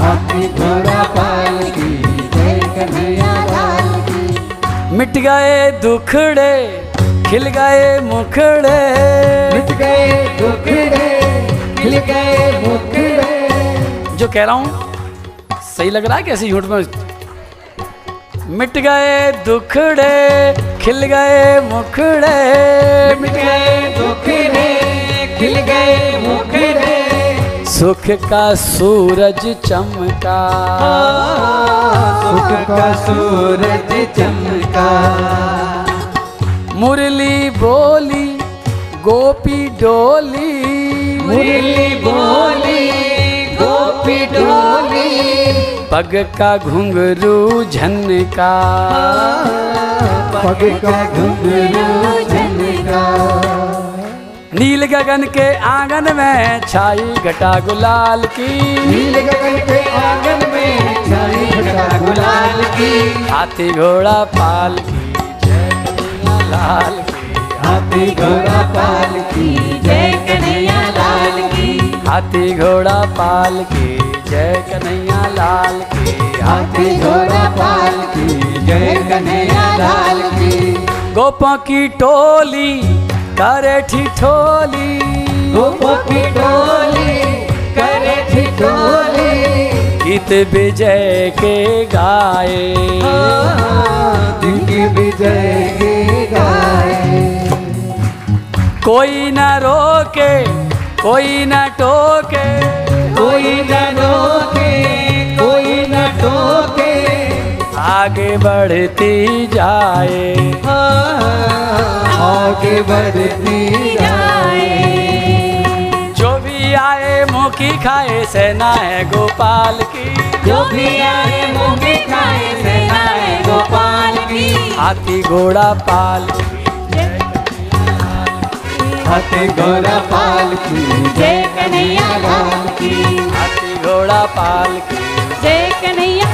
हाथी घोड़ा पाल की जय कन्हैया लाल की मिट गए दुखड़े खिल गए मुखड़े। मिट गए दुखड़े खिल गए मुखड़े। जो कह रहा हूँ सही लग रहा है कैसे झूठ में? मिट गए दुखड़े खिल गए मुखड़े। मिट गए दुखड़े खिल गए मुखड़े। सुख का सूरज चमका। सुख का सूरज चमका। मुरली बोली गोपी डोली। मुरली बोली गोपी डोली। पग का घुंघरू झनका। पग का घुंघरू झनका। नील गगन के आँगन में छाई घटा गुलाल की। नील गगन के आँगन में छाई घटा गुलाल की। हाथी घोड़ा पाल की जय कन्हैया लाल की। हाथी घोड़ा पाल की जय कन्हैया लाल की। हाथी घोड़ा पाल की जय कन्हैया लाल की। हाथी घोड़ा पाल की जय कन्हैया लाल की। गोपों की टोली करे ठिठोली की टोली करे ठिठोली गीत विजय के गाए। की विजय के गाए। कोई न रोके कोई न टोके। कोई न रोके आगे बढ़ती जाए। आगे बढ़ती जाए। जो भी आए की खाए सेना है गोपाल की। जो भी आए मुँह की खाए सेना है गोपाल की। हाथी घोड़ा पाल हाथी घोड़ा पाल की। जय कन्हैया लाल की। हाथी घोड़ा पाल की। जय कन्हैया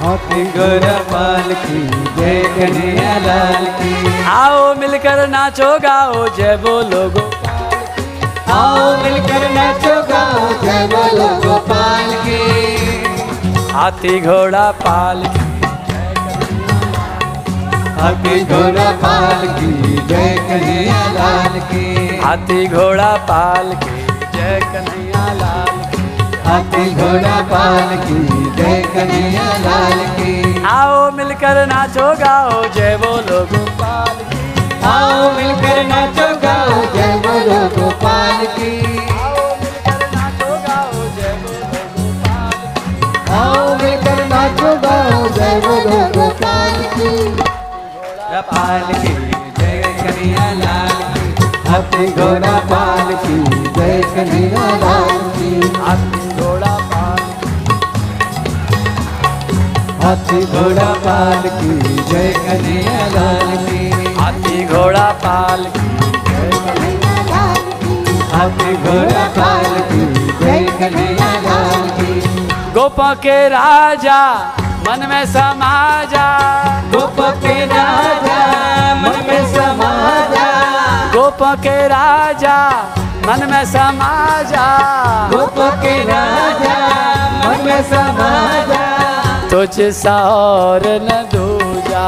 हाथी घोड़ा पाल की जय कन्हैया लाल की। आओ मिलकर नाचो गाओ जय बोलो गो आओ मिलकर नाचो गाओ जय बोलो गोपाल की। हाथी घोड़ा पाल की हाथी घोड़ा पाल की जय कन्हैया लाल की। हाथी घोड़ा पाल की जय कन्हैया लाल हाथी घोड़ा पाल की जय कन्हैया लाल की। आओ मिलकर नाचो गाओ जय बोलो गोपाल की। आओ मिलकर नाचो गाओ जय बोलो गोपाल की। आओ मिलकर नाचो गाओ जय बोलो गोपाल की। आओ मिलकर नाचो गाओ जय बोलो गोपाल की। पाल की जय कन्हैया लाल की। हाथी घोड़ा पाल की जय कन्हैया लाल की। हाथी घोड़ा पाल की जय कन्हैया लाल की। हाथी घोड़ा पाल की हाथी घोड़ा पाल की जय कन्हैया लाल की। गोपों के राजा मन में समा जा गोप के राजा मन में समा जा गोपों के राजा मन में समा जा गोप के राजा मन में समा जा तुझ सा और न दूजा।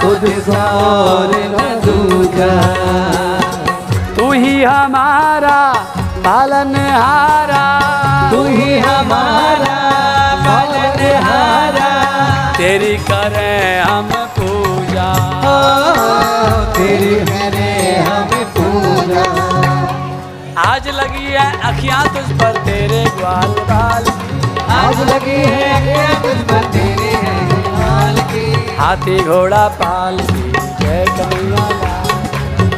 खुद सा और न दूजा। तू ही हमारा पालनहारा तू ही हमारा पालन हारा। तेरी करें हम पूजा। तेरी मेरे हम पूजा। आज लगी है अखियाँ तुझ पर तेरे ग्वाल बाल आज लगी है तेरे हैं की। हाथी घोड़ा पाल की जय कन्हैया लाल।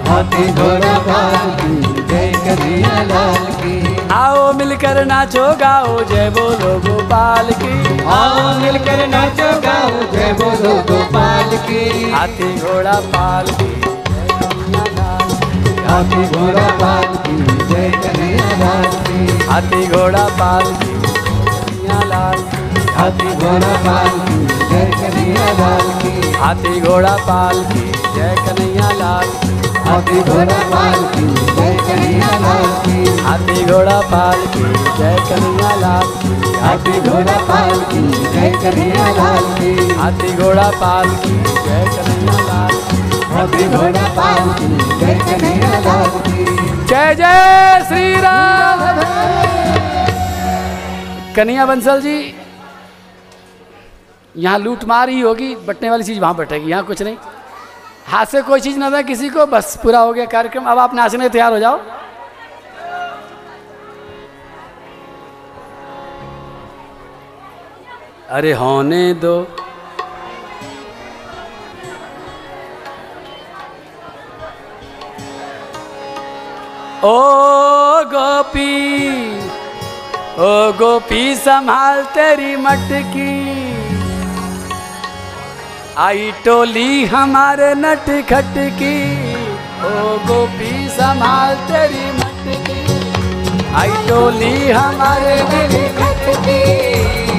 हाथी घोड़ा पाल की जय कन्हैया लाल की। आओ मिलकर नाचो गाओ जय बोलो गोपाल की। आओ मिलकर नाचो गाओ जय बोलो गोपाल की। हाथी घोड़ा पाल की। हाथी घोड़ा पाल की जय कन्हैया लाल की। हाथी घोड़ा पाल की लाल हाथी घोड़ा पालकी जय कन्हैया लाल की। हाथी घोड़ा पालकी जय कन्हैया लाल हाथी घोड़ा पालकी जय कन्हैया लाल की। हाथी घोड़ा पालकी जय कन्हैया लाल हाथी घोड़ा पालकी जय कन्हैया लाल की। हाथी घोड़ा पालकी जय कन्हैया लाल हाथी घोड़ा पालकी जय कन्हैया लाल की। जय जय श्री राम। कन्हैया बंसल जी, यहाँ लूट मार ही होगी, बटने वाली चीज़ वहाँ बैठेगी यहाँ कुछ नहीं। हाथ से कोई चीज़ ना था किसी को, बस पूरा हो गया कार्यक्रम। अब आप नाचने तैयार हो जाओ। अरे होने दो। ओ गोपी। ओ गोपी, संभाल तेरी मटकी। आई टोली हमारे नट खटकी। ओ गोपी, संभाल तेरी मटकी। आई टोली हमारे खटकी।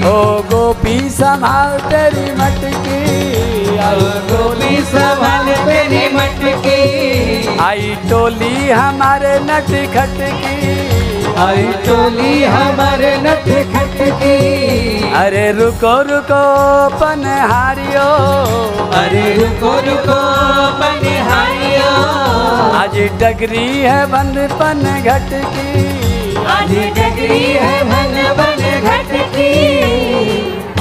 ओ गोपी, संभाल तेरी मटकी। आई गोपी संभाल तेरी मटकी। आई टोली हमारे नट खटकी। आई टोली हमारे नट खटकी अरे रुको रुको पनहारियो। अरे रुको रुको बनिहारियो आज डगरी है बंद पन घट की। आज डगरी है भन बन घटकी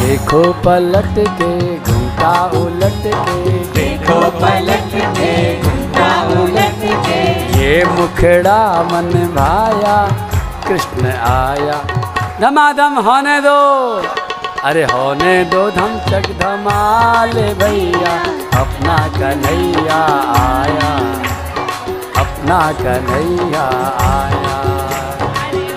देखो पलट के घूमता उलट के। देखो पलट के घुमता उलट के। ये मुखड़ा मन भाया। कृष्ण आया। धमाधम होने दो। अरे होने दो धम चक धमाल भैया। अपना कन्हैया आया। अपना कन्हैया आया।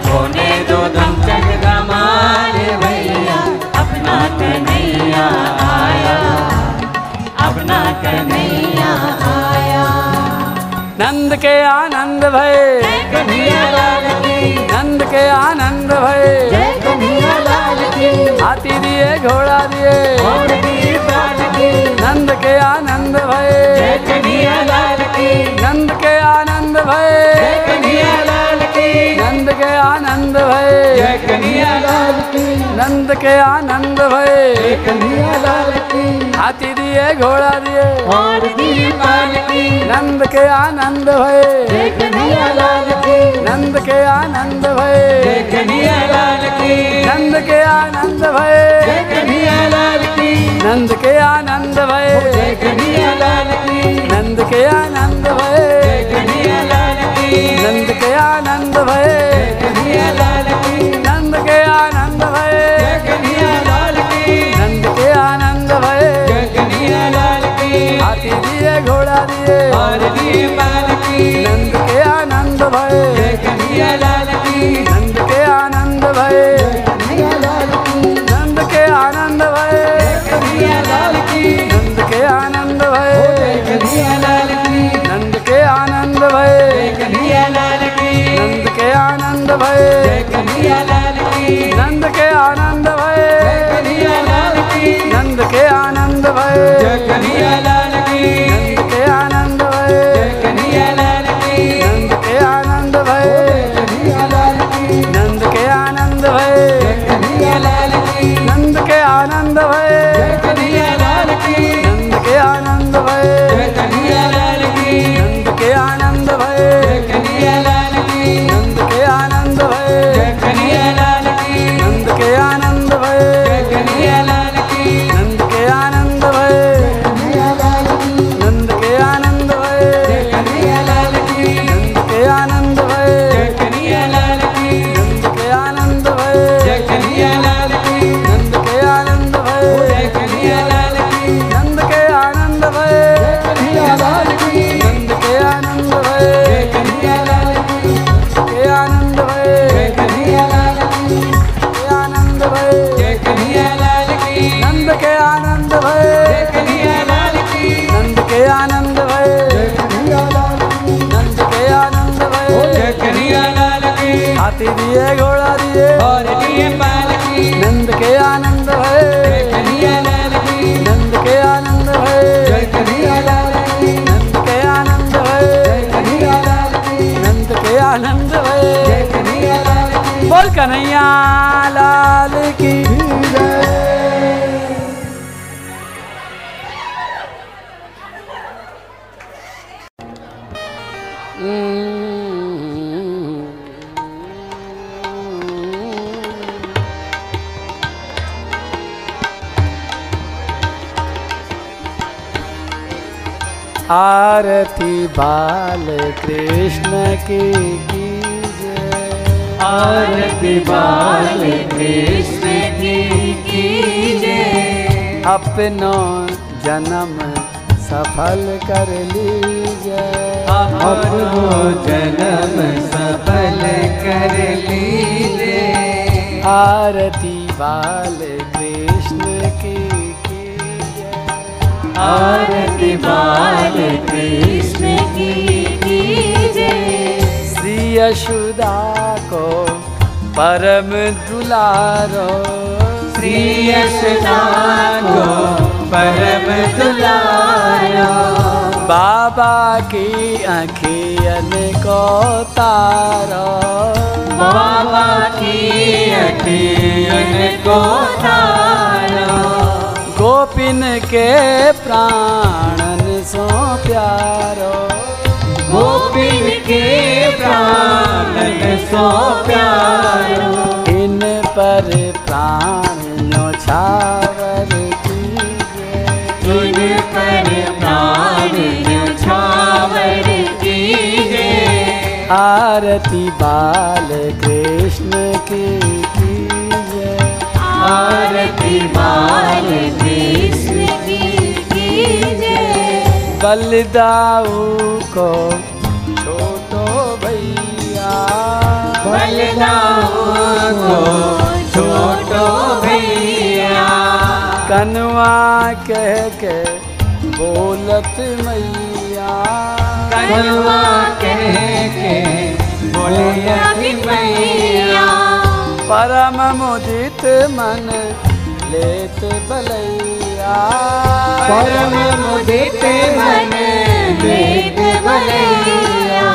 होने दो धम चक धमाल भैया। अपना कन्हैया आया। अपना कन्हैया आया। नंद के आनंद भय। कन्हैया आनंद भय नंद के के आनंद भय। जय कन्हैया लाल की। नंद के आनंद भय। जय कन्हैया लाल की। हाथी दिए घोड़ा दिए। और की। नंद के आनंद भय। जय कन्हैया लाल की। नंद के आनंद भय। जय कन्हैया लाल की। नंद के आनंद भय। जय कन्हैया लाल की। नंद के आनंद भय। जय कन्हैया लाल की। नंद के आनंद जय भय कन्हैया लाल की। नंद आनंद भय। नंद के आनंद भय। नंद के आनंद भय। हाथी दिए, घोड़ा दिए। नंद के आनंद भय। नंद आरती बाल कृष्ण की कीजय आरती बाल कृष्ण की कीजिए। अपनो जन्म सफल कर लीजिए। अपनो जन्म सफल कर लीजिए। आरती बाल कृष्ण की आरती बाल कृष्ण की कीजिए। श्री यशोदा को परम दुलारो श्री को परम दुलारो। बाबा की अखियन को तारो। बाबा की अखियन को तारो। गोपिन के प्राणन सो प्यारो। गोपिन के प्राणन सो प्यारो। इन पर प्राण न्योछावर कीजिए तुझ पर प्राण न्यौछावर कीजिए आरती बाल कृष्ण की कीजिए आरती बाल कृष्ण की कीजिए बलिदाऊ को छोटो भैया। बलिदाऊ को छोटो भैया। कनवा कह के बोलत मैया। कनुआ कह के बोले अति मैया। परम मुदित मन लेत बलैया। परम मुदित मन वेद बलैया।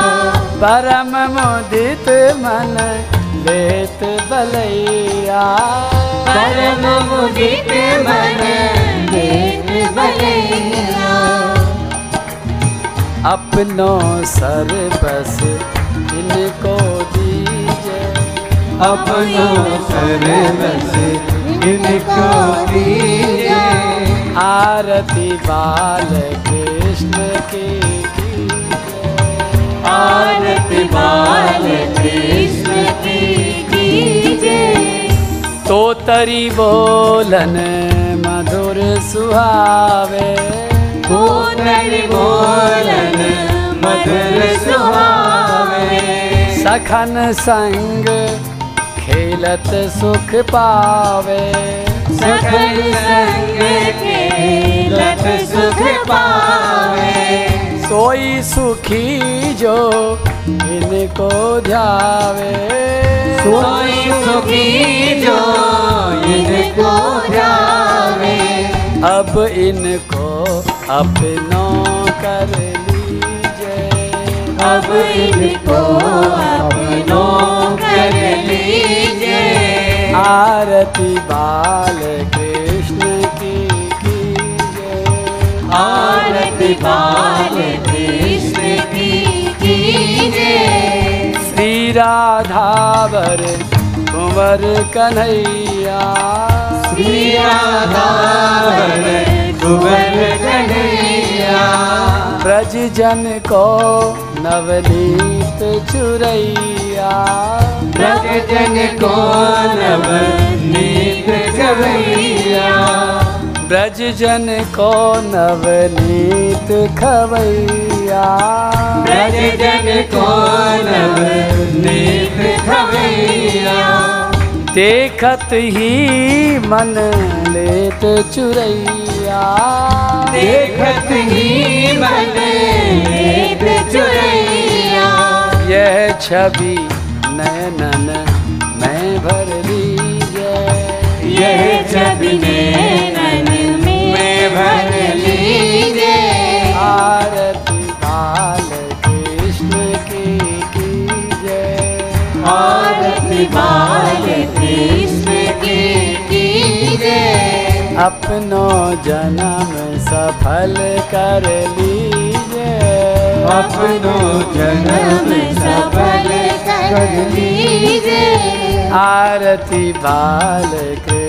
परम मुदित मन लेत बलैया। परम मुदित मन वेद बलैया। अपनों सर बस इनको दीजिए। अपनो सर्वस इनको दीजिए। आरती बाल कृष्ण की आरती बाल कृष्ण तो तरी बोलन मधुर सुहावे। पूनर बोलन मधुर सुहावे। सखन संग खेलत सुख पावे। सखल संग खेलत सुख पावे। सोई सुखी जो इनको ध्यावे। सोई सुखी जो इनको जावे अब इनको अपनों कर लीजिए। अब इनको अपनों कर लीजिए। आरती बाल कृष्ण की कीजिए। आरती बाल कृष्ण श्री राधावर कुंवर कन्हैया। श्री राधावर कुंवर कन्हैया। ब्रज जन को नवनीत चुरैया। ब्रज जन को नव नीत गवैया ब्रज जन को नवनीत खवैया। ब्रज जन को नव नीत गवैया देखत ही मन लेत चुरैया। देखत ही मन लेत चुरैया। यह छवि नयनन में भर लीजिए। यह छवि नैनन में भर लीजिए। आरती बाल कृष्ण की कीजिए। आरती बाल कृष्ण की कीजिए। अपनो जन्म सफल कर लीजिए। अपनों जन्म सफल कर लीजिए। आरती बाल कृष्ण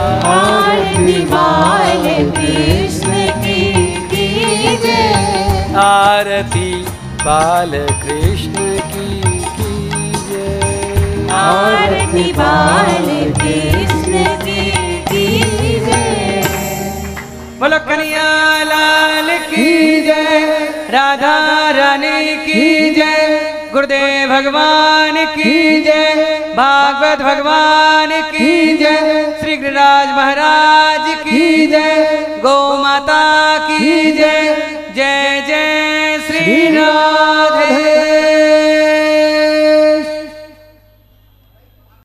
आरती बाल कृष्ण की कीजिए आरती बाल कृष्ण की कीजिए आरती बाल कृष्ण की कीजिए बोलो कन्हैया लाल की जय राधा रानी की जय गुरुदेव भगवान की जय भागवत भगवान की जय गिरिराज महाराज की जय।